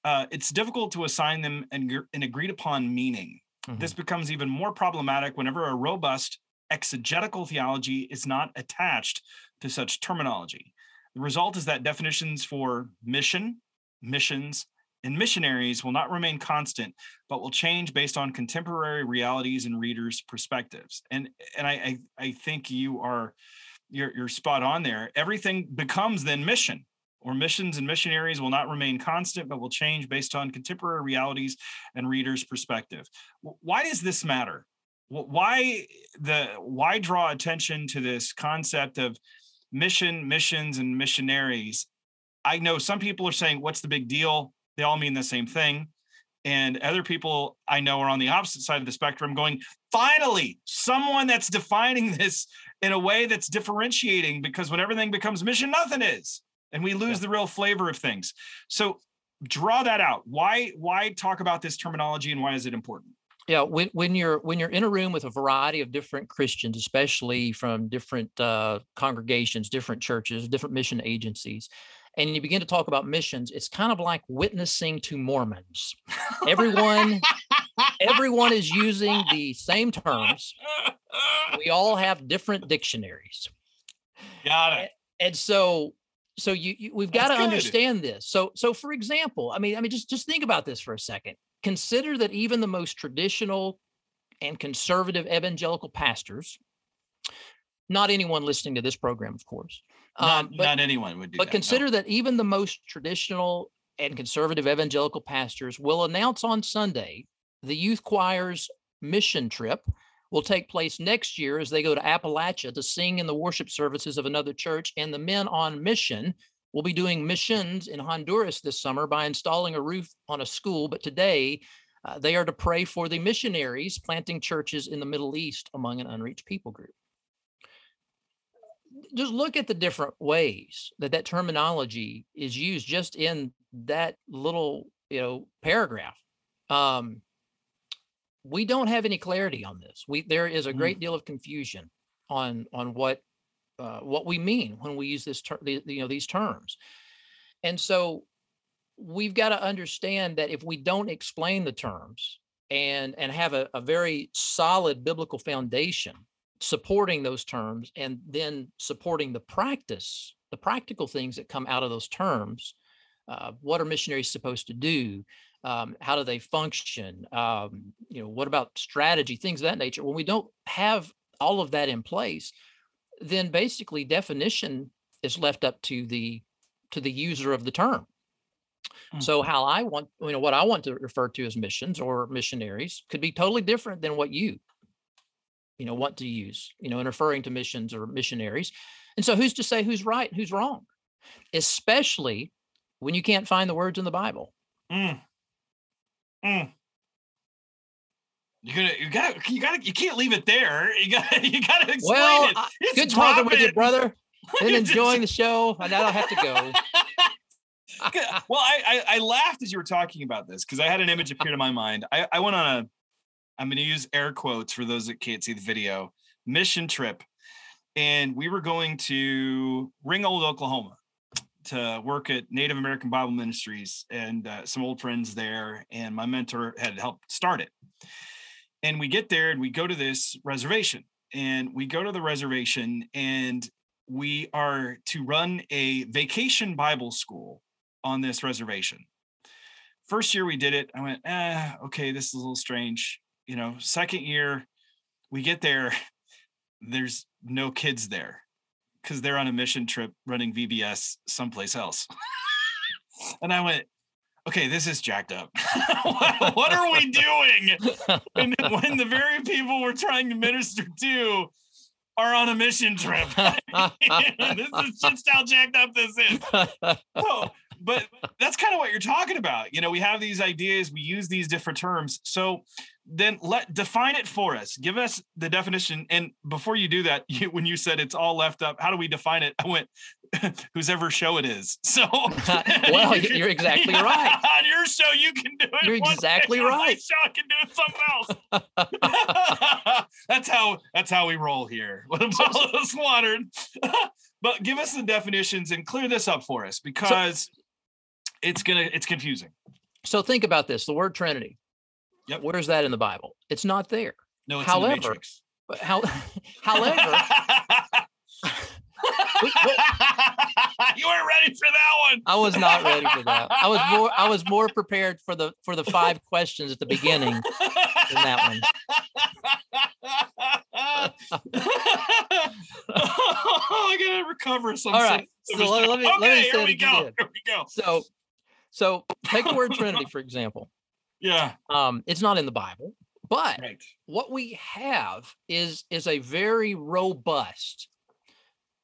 S2: Uh, it's difficult to assign them an, an agreed upon meaning. Mm-hmm. This becomes even more problematic whenever a robust exegetical theology is not attached to such terminology. The result is that definitions for mission, missions, and missionaries will not remain constant, but will change based on contemporary realities and readers' perspectives. And and I I, I think you are you're you're spot on there. Everything becomes then mission or missions and missionaries will not remain constant, but will change based on contemporary realities and readers' perspective. Why does this matter? Why the why draw attention to this concept of mission, missions, and missionaries. I know some people are saying, what's the big deal? They all mean the same thing. And other people I know are on the opposite side of the spectrum going, finally, someone that's defining this in a way that's differentiating because when everything becomes mission, nothing is. and we lose yeah. the real flavor of things. So draw that out. Why why talk about this terminology and why is it important?
S1: Yeah, when when you're when you're in a room with a variety of different Christians, especially from different uh, congregations, different churches, different mission agencies, and you begin to talk about missions, it's kind of like witnessing to Mormons. Everyone everyone is using the same terms. We all have different dictionaries.
S2: Got it.
S1: And so so you, you we've got to understand this. So so for example, I mean I mean just just think about this for a second. Consider that even the most traditional and conservative evangelical pastors not anyone listening to this program, of course.
S2: Not, um, but, not anyone would do
S1: But
S2: that,
S1: consider no. that even the most traditional and conservative evangelical pastors will announce on Sunday the youth choir's mission trip will take place next year as they go to Appalachia to sing in the worship services of another church. And the men on mission will be doing missions in Honduras this summer by installing a roof on a school. But today, uh, they are to pray for the missionaries planting churches in the Middle East among an unreached people group. Just look at the different ways that that terminology is used just in that little, you know, paragraph. Um, we don't have any clarity on this. We there is a great mm. deal of confusion on on what uh, what we mean when we use this you know, these terms. And so we've got to understand that if we don't explain the terms and and have a, a very solid biblical foundation supporting those terms and then supporting the practice, the practical things that come out of those terms, uh, what are missionaries supposed to do? um, how do they function um, you know what about strategy things of that nature when we don't have all of that in place then basically definition is left up to the to the user of the term mm-hmm. so how i want you know what i want to refer to as missions or missionaries could be totally different than what you you know want to use you know in referring to missions or missionaries and so who's to say who's right who's wrong especially when you can't find the words in the bible
S2: mm. Mm. You gotta, you gotta, you gotta, you can't leave it there. You gotta, you gotta explain well, it.
S1: It's good talking with you, brother. Been enjoying the show, and now I have to go.
S2: well, I, I, I laughed as you were talking about this because I had an image appear to my mind. I I went on a, I'm going to use air quotes for those that can't see the video, mission trip, and we were going to Ringgold, Oklahoma to work at Native American Bible Ministries and uh, some old friends there, and my mentor had helped start it. And we get there and we go to this reservation, and we go to the reservation, and we are to run a vacation Bible school on this reservation. First year we did it, I went, ah, okay, this is a little strange. You know, second year we get there, there's no kids there because they're on a mission trip running VBS someplace else. and I went, okay, this is jacked up. what, are we doing? And when the very people we're trying to minister to are on a mission trip. this is just how jacked up this is. So, but that's kind of what you're talking about. You know, we have these ideas, we use these different terms. So then let define it for us. Give us the definition. And before you do that, you, when you said it's all left up, how do we define it? I went, whose ever show it is. So,
S1: well, you are exactly yeah, right.
S2: On your show, you can do it.
S1: You're exactly right. My
S2: show, I can do it something else. that's how that's how we roll here. Apollos watered. but give us the definitions and clear this up for us because so, it's gonna it's confusing.
S1: So think about this: the word Trinity.
S2: Yep.
S1: Where's that in the Bible? It's not there.
S2: No, it's
S1: however,
S2: in the Matrix.
S1: How, however,
S2: you weren't ready for that one.
S1: I was not ready for that. I was more I was more prepared for the for the five questions at the beginning than that one.
S2: oh, I gotta recover some.
S1: All right. So let, let, me,
S2: okay,
S1: let me
S2: here we go. Here we go.
S1: So so take the word Trinity, for example.
S2: Yeah.
S1: Um, it's not in the Bible, but
S2: right.
S1: what we have is is a very robust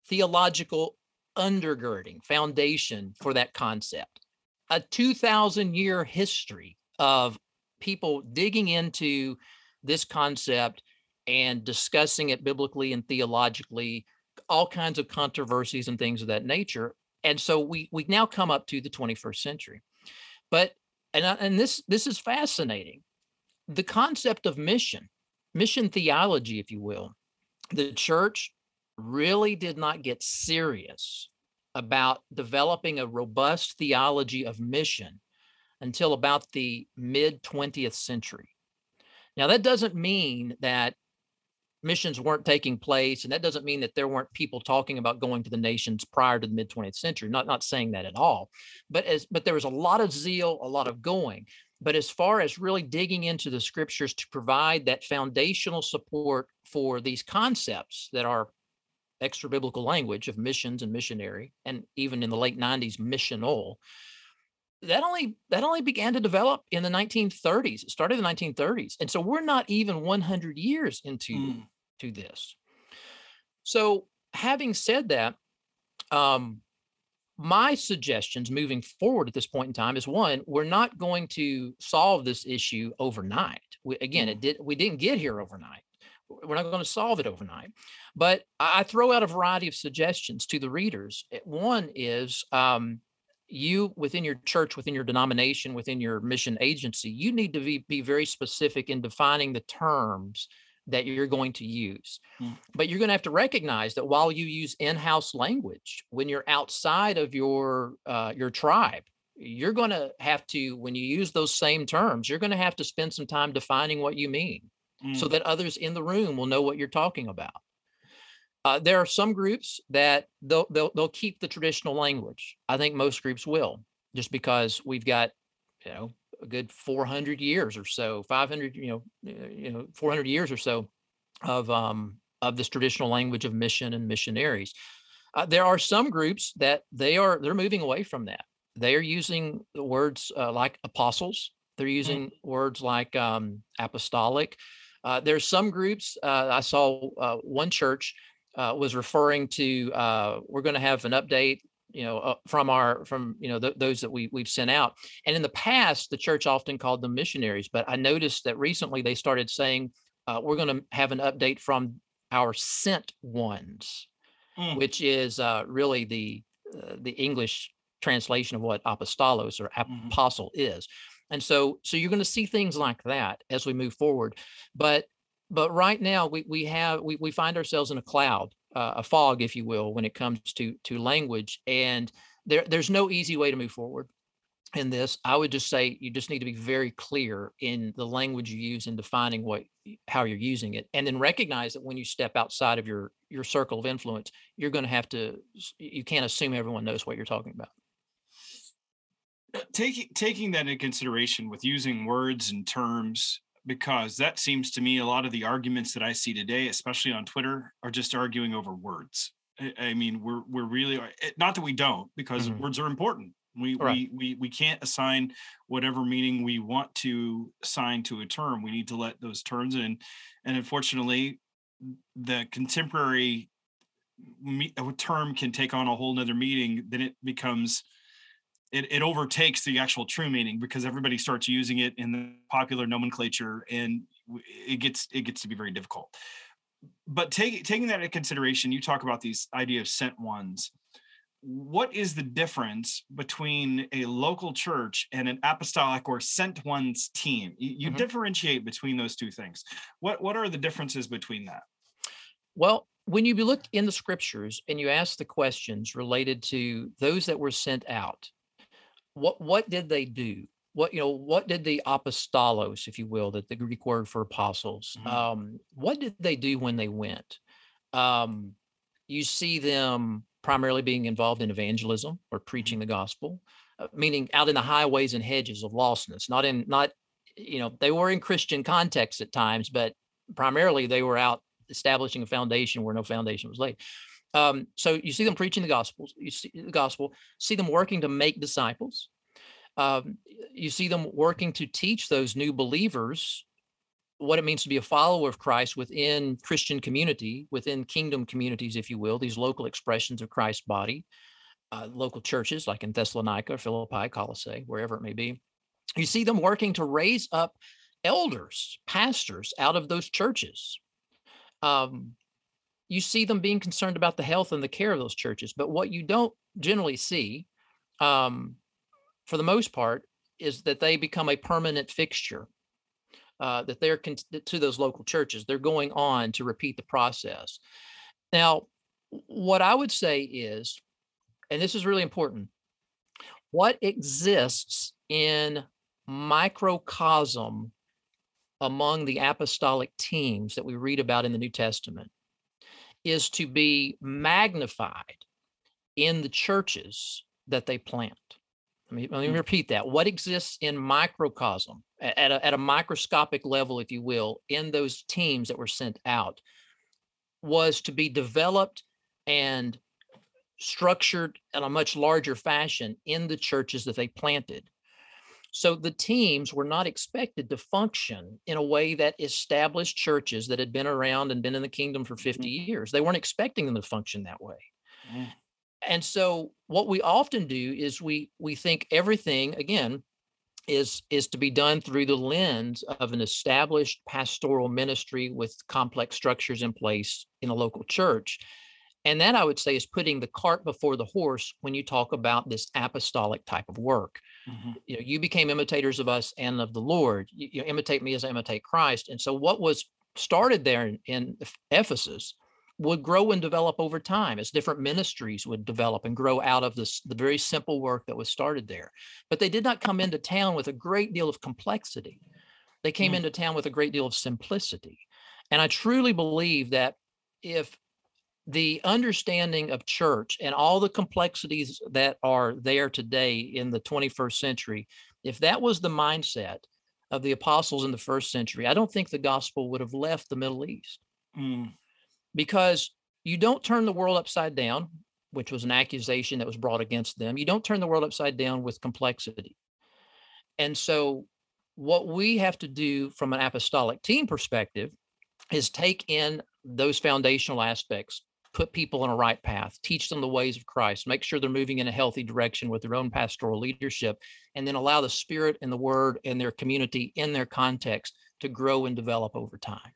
S1: theological undergirding foundation for that concept. A 2000 year history of people digging into this concept and discussing it biblically and theologically, all kinds of controversies and things of that nature and so we we now come up to the 21st century but and uh, and this this is fascinating. The concept of mission mission theology if you will the church really did not get serious about developing a robust theology of mission until about the mid 20th century. Now that doesn't mean that missions weren't taking place and that doesn't mean that there weren't people talking about going to the nations prior to the mid 20th century not not saying that at all. But as but there was a lot of zeal a lot of going. But as far as really digging into the scriptures to provide that foundational support for these concepts that are extra biblical language of missions and missionary and even in the late 90s missional that only that only began to develop in the 1930s it started in the 1930s and so we're not even 100 years into mm to this. So, having said that, um, my suggestions moving forward at this point in time is one, we're not going to solve this issue overnight. We, again, it mm. did we didn't get here overnight. We're not going to solve it overnight. But I throw out a variety of suggestions to the readers. One is um, you within your church, within your denomination, within your mission agency, you need to be, be very specific in defining the terms that you're going to use. Mm. But you're going to have to recognize that while you use in-house language, when you're outside of your uh, your tribe, you're going to have to when you use those same terms, you're going to have to spend some time defining what you mean, mm. so that others in the room will know what you're talking about. Uh, there are some groups that they'll, they'll they'll keep the traditional language. I think most groups will, just because we've got you know a good 400 years or so 500 you know you know 400 years or so of um of this traditional language of mission and missionaries uh, there are some groups that they are they're moving away from that they are using words uh, like apostles they're mm. using mm-hmm. words like um, apostolic uh, there's some groups uh, i saw uh, one church was referring to we're going to have an update you know uh, from our from you know th- those that we we've sent out and in the past the church often called them missionaries but i noticed that recently they started saying uh, we're going to have an update from our sent ones mm. which is uh, really the uh, the english translation of what apostolos or mm-hmm. apostle mm-hmm. is and so so you're going to see things like that as we move forward but but right now we we have we, we find ourselves in a cloud uh, a fog, if you will, when it comes to to language. And there there's no easy way to move forward in this. I would just say you just need to be very clear in the language you use in defining what how you're using it, and then recognize that when you step outside of your your circle of influence, you're going to have to. You can't assume everyone knows what you're talking about
S2: taking taking that into consideration with using words and terms because that seems to me a lot of the arguments that I see today, especially on Twitter, are just arguing over words. I, mean, we're we're really eh, not that we don't, because mm-hmm. words are important. We, right. we we we can't assign whatever meaning we want to assign to a term. We need to let those terms in, and unfortunately, the contemporary term can take on a whole nother meaning. Then it becomes it, it overtakes the actual true meaning because everybody starts using it in the popular nomenclature and it gets it gets to be very difficult. But take, taking that into consideration you talk about these idea of sent ones. What is the difference between a local church and an apostolic or sent ones team? You, mm-hmm. differentiate between those two things. What what are the differences between that?
S1: Well when you look in the scriptures and you ask the questions related to those that were sent out what what did they do? What you know, what did the apostolos, if you will, that the Greek word for apostles, mm-hmm. um, what did they do when they went? Um, you see them primarily being involved in evangelism or preaching mm-hmm. the gospel, uh, meaning out in the highways and hedges of lostness, not in not you know they were in Christian context at times, but primarily they were out establishing a foundation where no foundation was laid. Um, so you see them preaching the gospel. You see the gospel. See them working to make disciples. Um, you see them working to teach those new believers what it means to be a follower of Christ within Christian community, within kingdom communities, if you will, these local expressions of Christ's body, uh, local churches like in Thessalonica, Philippi, Colossae, wherever it may be. You see them working to raise up elders, pastors out of those churches. Um, you see them being concerned about the health and the care of those churches. But what you don't generally see, um, for the most part, is that they become a permanent fixture. Uh, that they're con- to those local churches. They're going on to repeat the process. Now, what I would say is, and this is really important, what exists in microcosm among the apostolic teams that we read about in the New Testament is to be magnified in the churches that they plant. Let me, let me hmm. repeat that. What exists in microcosm, at a, at a microscopic level, if you will, in those teams that were sent out, was to be developed and structured in a much larger fashion in the churches that they planted. So the teams were not expected to function in a way that established churches that had been around and been in the kingdom for 50 mm-hmm. years. They weren't expecting them to function that way. Mm. And so what we often do is we we think everything again is is to be done through the lens of an established pastoral ministry with complex structures in place in a local church. And that I would say is putting the cart before the horse when you talk about this apostolic type of work. Mm-hmm. You know, you became imitators of us and of the Lord. You, you, imitate me as I imitate Christ. And so what was started there in, in Ephesus would grow and develop over time as different ministries would develop and grow out of this the very simple work that was started there. But they did not come into town with a great deal of complexity. They came mm-hmm. into town with a great deal of simplicity. And I truly believe that if the understanding of church and all the complexities that are there today in the 21st century, if that was the mindset of the apostles in the first century, I don't think the gospel would have left the Middle East. Mm. Because you don't turn the world upside down, which was an accusation that was brought against them. You don't turn the world upside down with complexity. And so, what we have to do from an apostolic team perspective is take in those foundational aspects put people on a right path, teach them the ways of Christ, make sure they're moving in a healthy direction with their own pastoral leadership, and then allow the Spirit and the Word and their community in their context to grow and develop over time.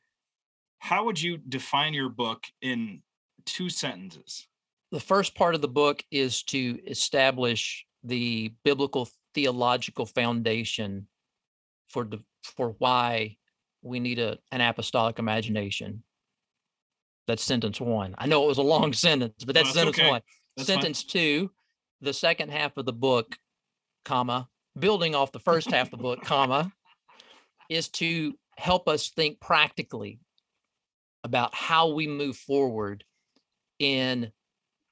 S2: How would you define your book in two sentences?
S1: The first part of the book is to establish the biblical theological foundation for the for why we need a, an apostolic imagination that's sentence one. I know it was a long sentence, but that's, no, sentence okay. one. That's sentence fine. two, the second half of the book, comma, building off the first half of the book, comma, is to help us think practically about how we move forward in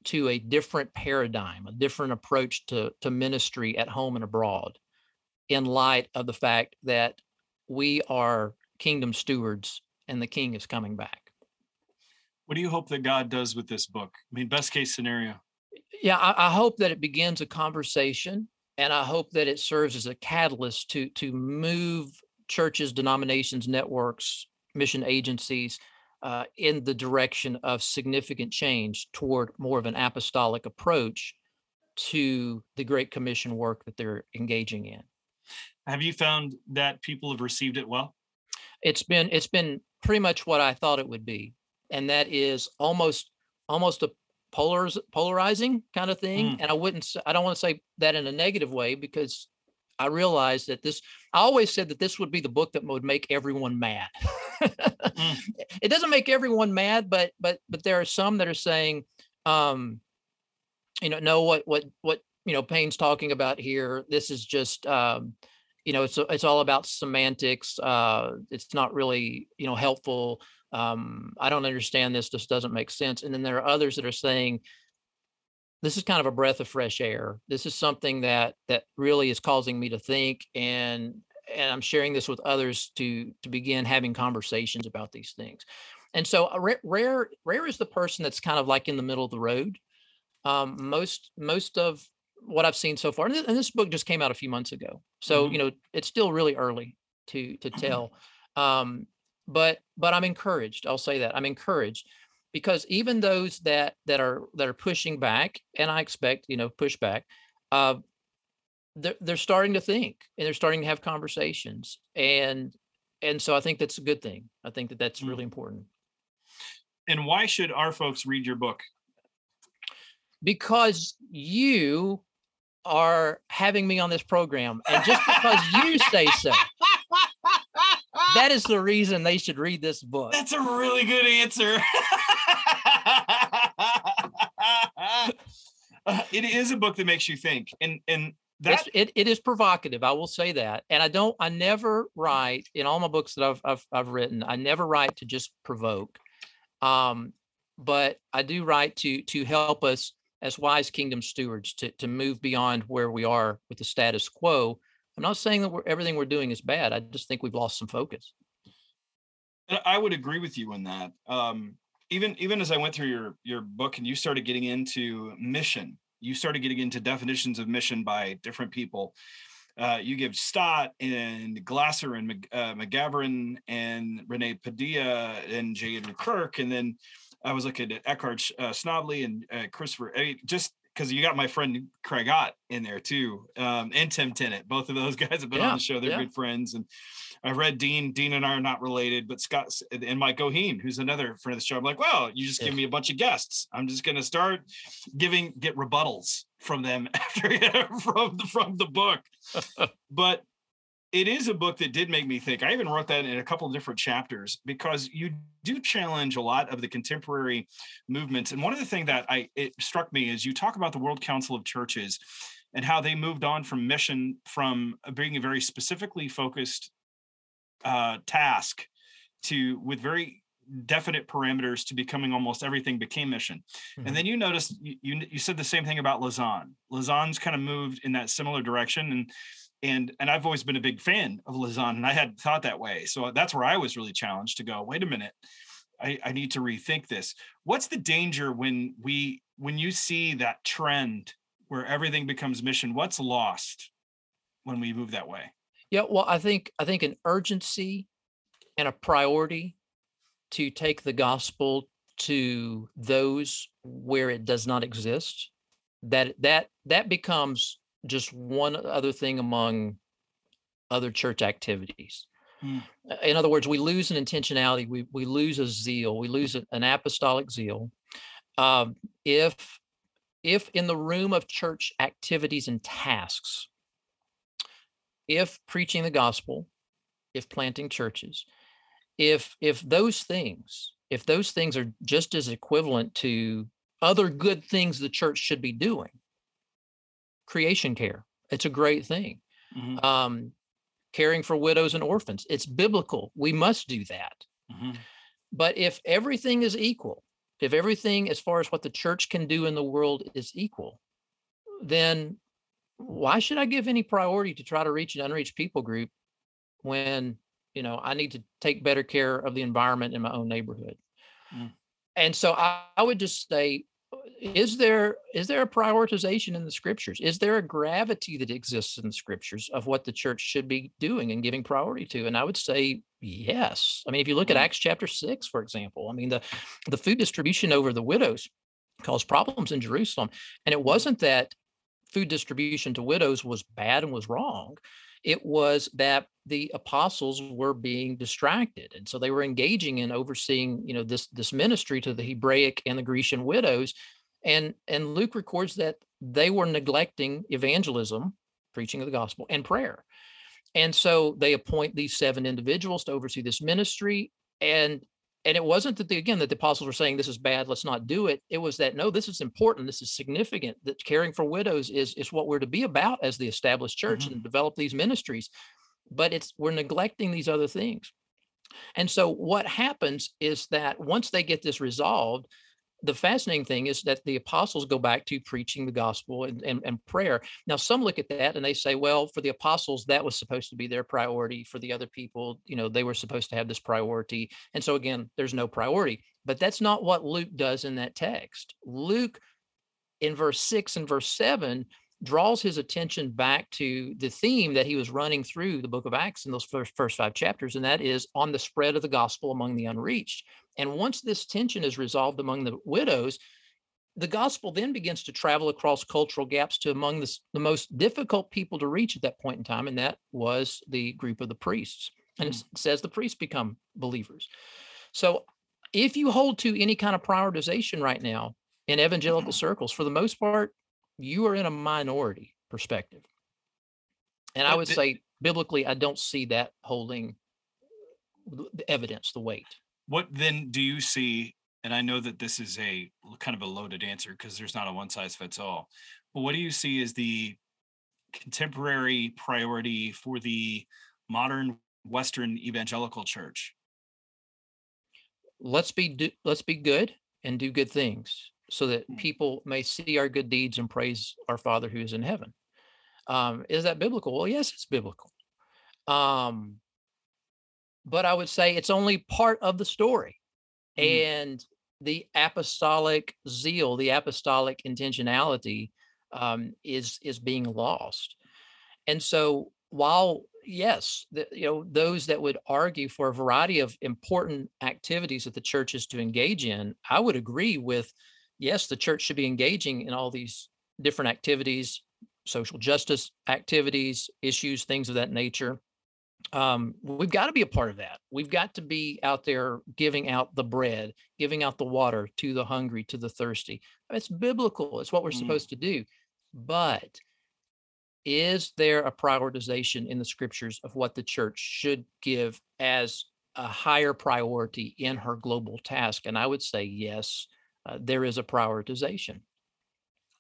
S1: to a different paradigm, a different approach to, to ministry at home and abroad, in light of the fact that we are kingdom stewards and the king is coming back.
S2: What do you hope that God does with this book? I mean, best case scenario.
S1: Yeah, I, I hope that it begins a conversation, and I hope that it serves as a catalyst to to move churches, denominations, networks, mission agencies uh, in the direction of significant change toward more of an apostolic approach to the Great Commission work that they're engaging in.
S2: Have you found that people have received it well?
S1: It's been it's been pretty much what I thought it would be and that is almost almost a polariz- polarizing kind of thing. Mm. And I wouldn't I don't want to say that in a negative way because I realized that this I always said that this would be the book that would make everyone mad. mm. It doesn't make everyone mad, but but but there are some that are saying, um, you know, no, what what what you know Payne's talking about here. This is just um, you know, it's it's all about semantics. Uh, it's not really you know helpful um, I don't understand this. This doesn't make sense. And then there are others that are saying, this is kind of a breath of fresh air. This is something that that really is causing me to think, and and I'm sharing this with others to to begin having conversations about these things. And so, uh, rare rare is the person that's kind of like in the middle of the road. Um, most most of what I've seen so far, and this, and this book just came out a few months ago, so mm-hmm. you know it's still really early to to mm-hmm. tell. Um, but but i'm encouraged i'll say that i'm encouraged because even those that that are that are pushing back and i expect you know pushback uh they're, they're starting to think and they're starting to have conversations and and so i think that's a good thing i think that that's mm. really important
S2: and why should our folks read your book?
S1: Because you are having me on this program, and just because you say so, that is the reason they should read this book.
S2: That's a really good answer. Uh, it is a book that makes you think, and and that
S1: it, it is provocative. I will say that, and I don't. I never write in all my books that I've I've, I've written. I never write to just provoke, um, but I do write to to help us as wise kingdom stewards to to move beyond where we are with the status quo. I'm not saying that we're, everything we're doing is bad. I just think we've lost some focus.
S2: I would agree with you on that. Um, even even as I went through your your book and you started getting into mission, you started getting into definitions of mission by different people. Uh, you give Stott and Glasser and Mc, uh, McGavran and Renee Padilla and J. Andrew Kirk, and then I was looking at Eckhart uh, and uh, Christopher. I mean, just because you got my friend Craig Ott in there too, um, and Tim Tennent. Both of those guys have been
S1: Yeah,
S2: on the show. They're
S1: yeah.
S2: good friends, and I read Dean. Dean and I are not related, but Scott and Mike Goheen, who's another friend of the show. I'm like, well, you just give me a bunch of guests. I'm just going to start giving get rebuttals from them after from the from the book. but it is a book that did make me think. I even wrote that in a couple of different chapters because you do challenge a lot of the contemporary movements. And one of the things that I it struck me is you talk about the World Council of Churches and how they moved on from mission from being a very specifically focused uh, task to with very definite parameters to becoming almost everything became mission.
S1: Mhm.
S2: And then you noticed you, you you said the same thing about Lausanne. Lausanne's kind of moved in that similar direction and and and I've always been a big fan of Lausanne and I had thought that way. So that's where I was really challenged to go, wait a minute. I, I need to rethink this. What's the danger when we when you see that trend where everything becomes mission? What's lost when we move that way?
S1: Yeah, well, I think I think an urgency and a priority to take the gospel to those where it does not exist. That that that becomes just one other thing among other church activities.
S2: Hmm.
S1: Uh, In other words, we lose an intentionality. We we lose a zeal. We lose an apostolic zeal. Um, if if in the room of church activities and tasks, if preaching the gospel, if planting churches, if if those things, if those things are just as equivalent to other good things the church should be doing, creation care, it's a great thing.
S2: Mhm,
S1: Um, caring for widows and orphans, it's biblical. We must do that.
S2: mhm.
S1: But if everything is equal, if everything as far as what the church can do in the world is equal, then why should I give any priority to try to reach an unreached people group when, you know, I need to take better care of the environment in my own neighborhood?
S2: Mm.
S1: And so I, I would just say, is there is there a prioritization in the scriptures? Is there a gravity that exists in the scriptures of what the church should be doing and giving priority to? And I would say yes. I mean, if you look at
S2: Mm.
S1: Acts chapter six, for example, I mean the the food distribution over the widows caused problems in Jerusalem, and it wasn't that food distribution to widows was bad and was wrong. It was that the apostles were being distracted, and so they were engaging in overseeing, you know, this this ministry to the Hebraic and the Grecian widows, and and Luke records that they were neglecting evangelism, preaching of the gospel, and prayer. And so they appoint these seven individuals to oversee this ministry, and and it wasn't that the again that the apostles were saying this is bad let's not do it. It was that no this is important this is significant that caring for widows is is what we're to be about as the established church mm-hmm. and develop these ministries. But it's we're neglecting these other things. And so what happens is that once they get this resolved the fascinating thing is that the apostles go back to preaching the gospel and, and, and prayer. Now, some look at that and they say, well, for the apostles, that was supposed to be their priority. For the other people, you know, they were supposed to have this priority. And so, again, there's no priority. But that's not what Luke does in that text. Luke, in verse six and verse seven, draws his attention back to the theme that he was running through the book of Acts in those first, first five chapters, and that is on the spread of the gospel among the unreached. And once this tension is resolved among the widows, the gospel then begins to travel across cultural gaps to among the, the most difficult people to reach at that point in time, and that was the group of the priests. And it hmm. says the priests become believers. So if you hold to any kind of prioritization right now in evangelical mm-hmm. circles, for the most part, you are in a minority perspective. And I would say biblically, I don't see that holding uh, the evidence, the weight.
S2: What then do you see and i know that this is a kind of a loaded answer because there's not a one size fits all but what do you see as the contemporary priority for the modern western evangelical church
S1: Let's be do, let's be good and do good things so that
S2: Mm.
S1: people may see our good deeds and praise our Father who is in heaven. Um, is that biblical? Well, yes, it's biblical. Um, but I would say it's only part of the story.
S2: Mhm.
S1: And the apostolic zeal, the apostolic intentionality um, is is being lost. And so while yes, the, you know, those that would argue for a variety of important activities that the church is to engage in, I would agree with yes, the church should be engaging in all these different activities, social justice activities, issues, things of that nature um, we've got to be a part of that. We've got to be out there giving out the bread, giving out the water to the hungry, to the thirsty. It's biblical. It's what we're
S2: Mhm.
S1: supposed to do. But is there a prioritization in the scriptures of what the church should give as a higher priority in her global task? And I would say yes, uh, there is a prioritization.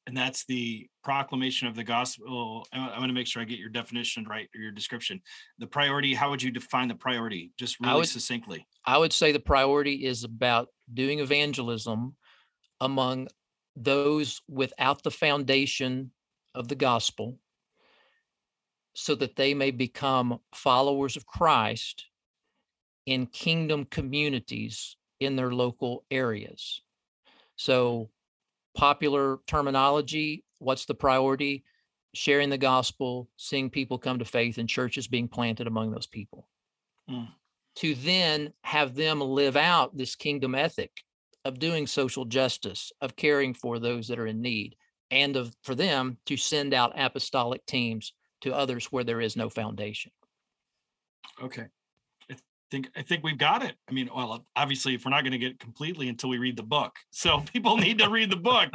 S2: And that's the proclamation of the gospel i want to make sure i get your definition right or your description the priority how would you define the priority just
S1: I
S2: really
S1: would-
S2: succinctly
S1: I would say the priority is about doing evangelism among those without the foundation of the gospel so that they may become followers of Christ in kingdom communities in their local areas. So, popular terminology what's the priority? Sharing the gospel, seeing people come to faith, and churches being planted among those people
S2: Mm.
S1: to then have them live out this kingdom ethic of doing social justice, of caring for those that are in need, and of for them to send out apostolic teams to others where there is no foundation.
S2: okay think i think we've got it i mean well obviously if we're not going to get it completely until we read the book so people need to read the book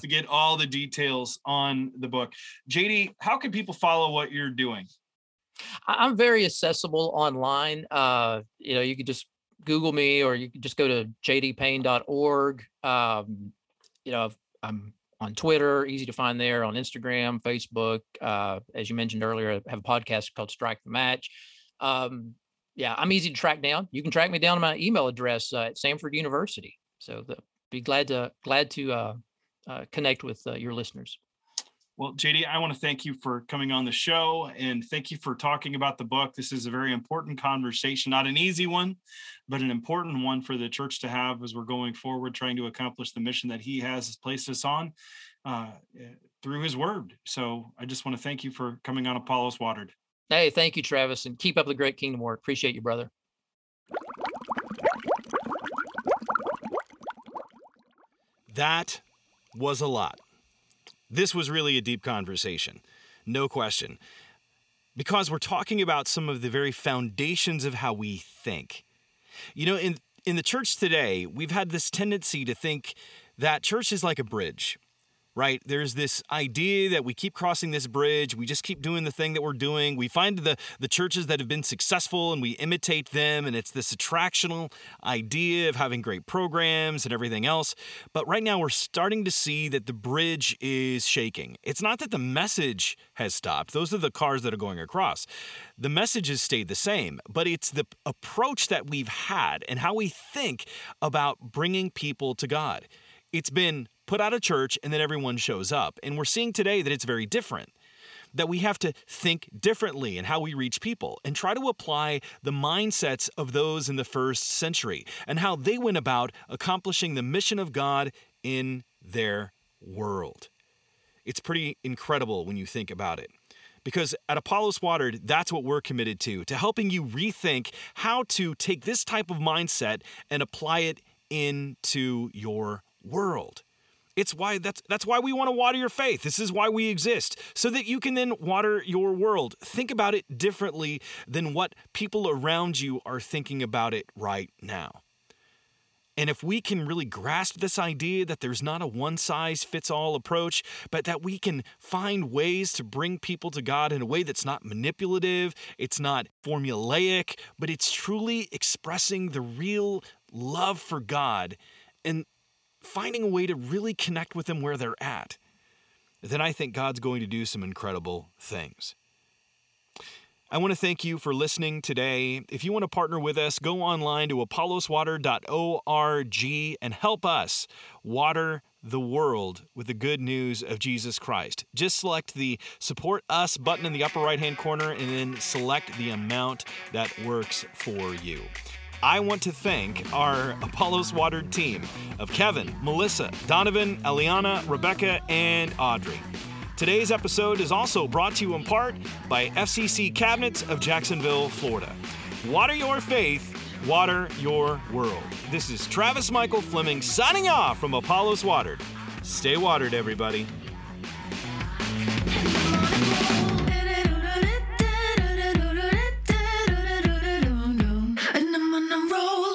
S2: to get all the details on the book jd how can people follow what you're doing
S1: I'm very accessible online. Uh, you know, you could just Google me or you could just go to jdpayne.org. Um, you know, I'm on Twitter, easy to find there, on Instagram, Facebook. Uh, as you mentioned earlier, I have a podcast called Strike the Match. Um, yeah, I'm easy to track down. You can track me down to my email address uh, at Samford University. So the, be glad to glad to uh, uh, connect with uh, your listeners.
S2: Well, JD, I want to thank you for coming on the show and thank you for talking about the book. This is a very important conversation, not an easy one, but an important one for the church to have as we're going forward, trying to accomplish the mission that he has placed us on uh, eh, through his word. So I just want to thank you for coming on Apollos Watered.
S1: Hey, thank you, Travis, and keep up the great kingdom work. Appreciate you, brother.
S3: That was a lot. This was really a deep conversation, no question. Because we're talking about some of the very foundations of how we think. You know, in in the church today, we've had this tendency to think that church is like a bridge. Right? There's this idea that we keep crossing this bridge, we just keep doing the thing that we're doing. We find the the churches that have been successful and we imitate them and it's this attractional idea of having great programs and everything else. But right now we're starting to see that the bridge is shaking. It's not that the message has stopped. Those are the cars that are going across. The message has stayed the same, but it's the approach that we've had and how we think about bringing people to God. It's been put out a church and then everyone shows up. And we're seeing today that it's very different. That we have to think differently in how we reach people and try to apply the mindsets of those in the first century and how they went about accomplishing the mission of God in their world. It's pretty incredible when you think about it. Because at Apollos Watered, that's what we're committed to, to helping you rethink how to take this type of mindset and apply it into your world. It's why that's that's why we want to water your faith. This is why we exist so that you can then water your world. Think about it differently than what people around you are thinking about it right now.
S2: And if we can really grasp this idea that there's not a one size fits all approach, but that we can find ways to bring people to God in a way that's not manipulative, it's not formulaic, but it's truly expressing the real love for God and finding a way to really connect with them where they're at, then I think God's going to do some incredible things. I want to thank you for listening today. If you want to partner with us, go online to apolloswatered.org and help us water the world with the good news of Jesus Christ. Just select the support us button in the upper right hand corner and then select the amount that works for you. I want to thank our Apollos Watered team of Kevin, Melissa, Donovan, Eliana, Rebecca, and Audrey. Today's episode is also brought to you in part by FCC Cabinets of Jacksonville, Florida. Water your faith, water your world. This is Travis Michael Fleming signing off from Apollos Watered. Stay watered, everybody. I'm rolling.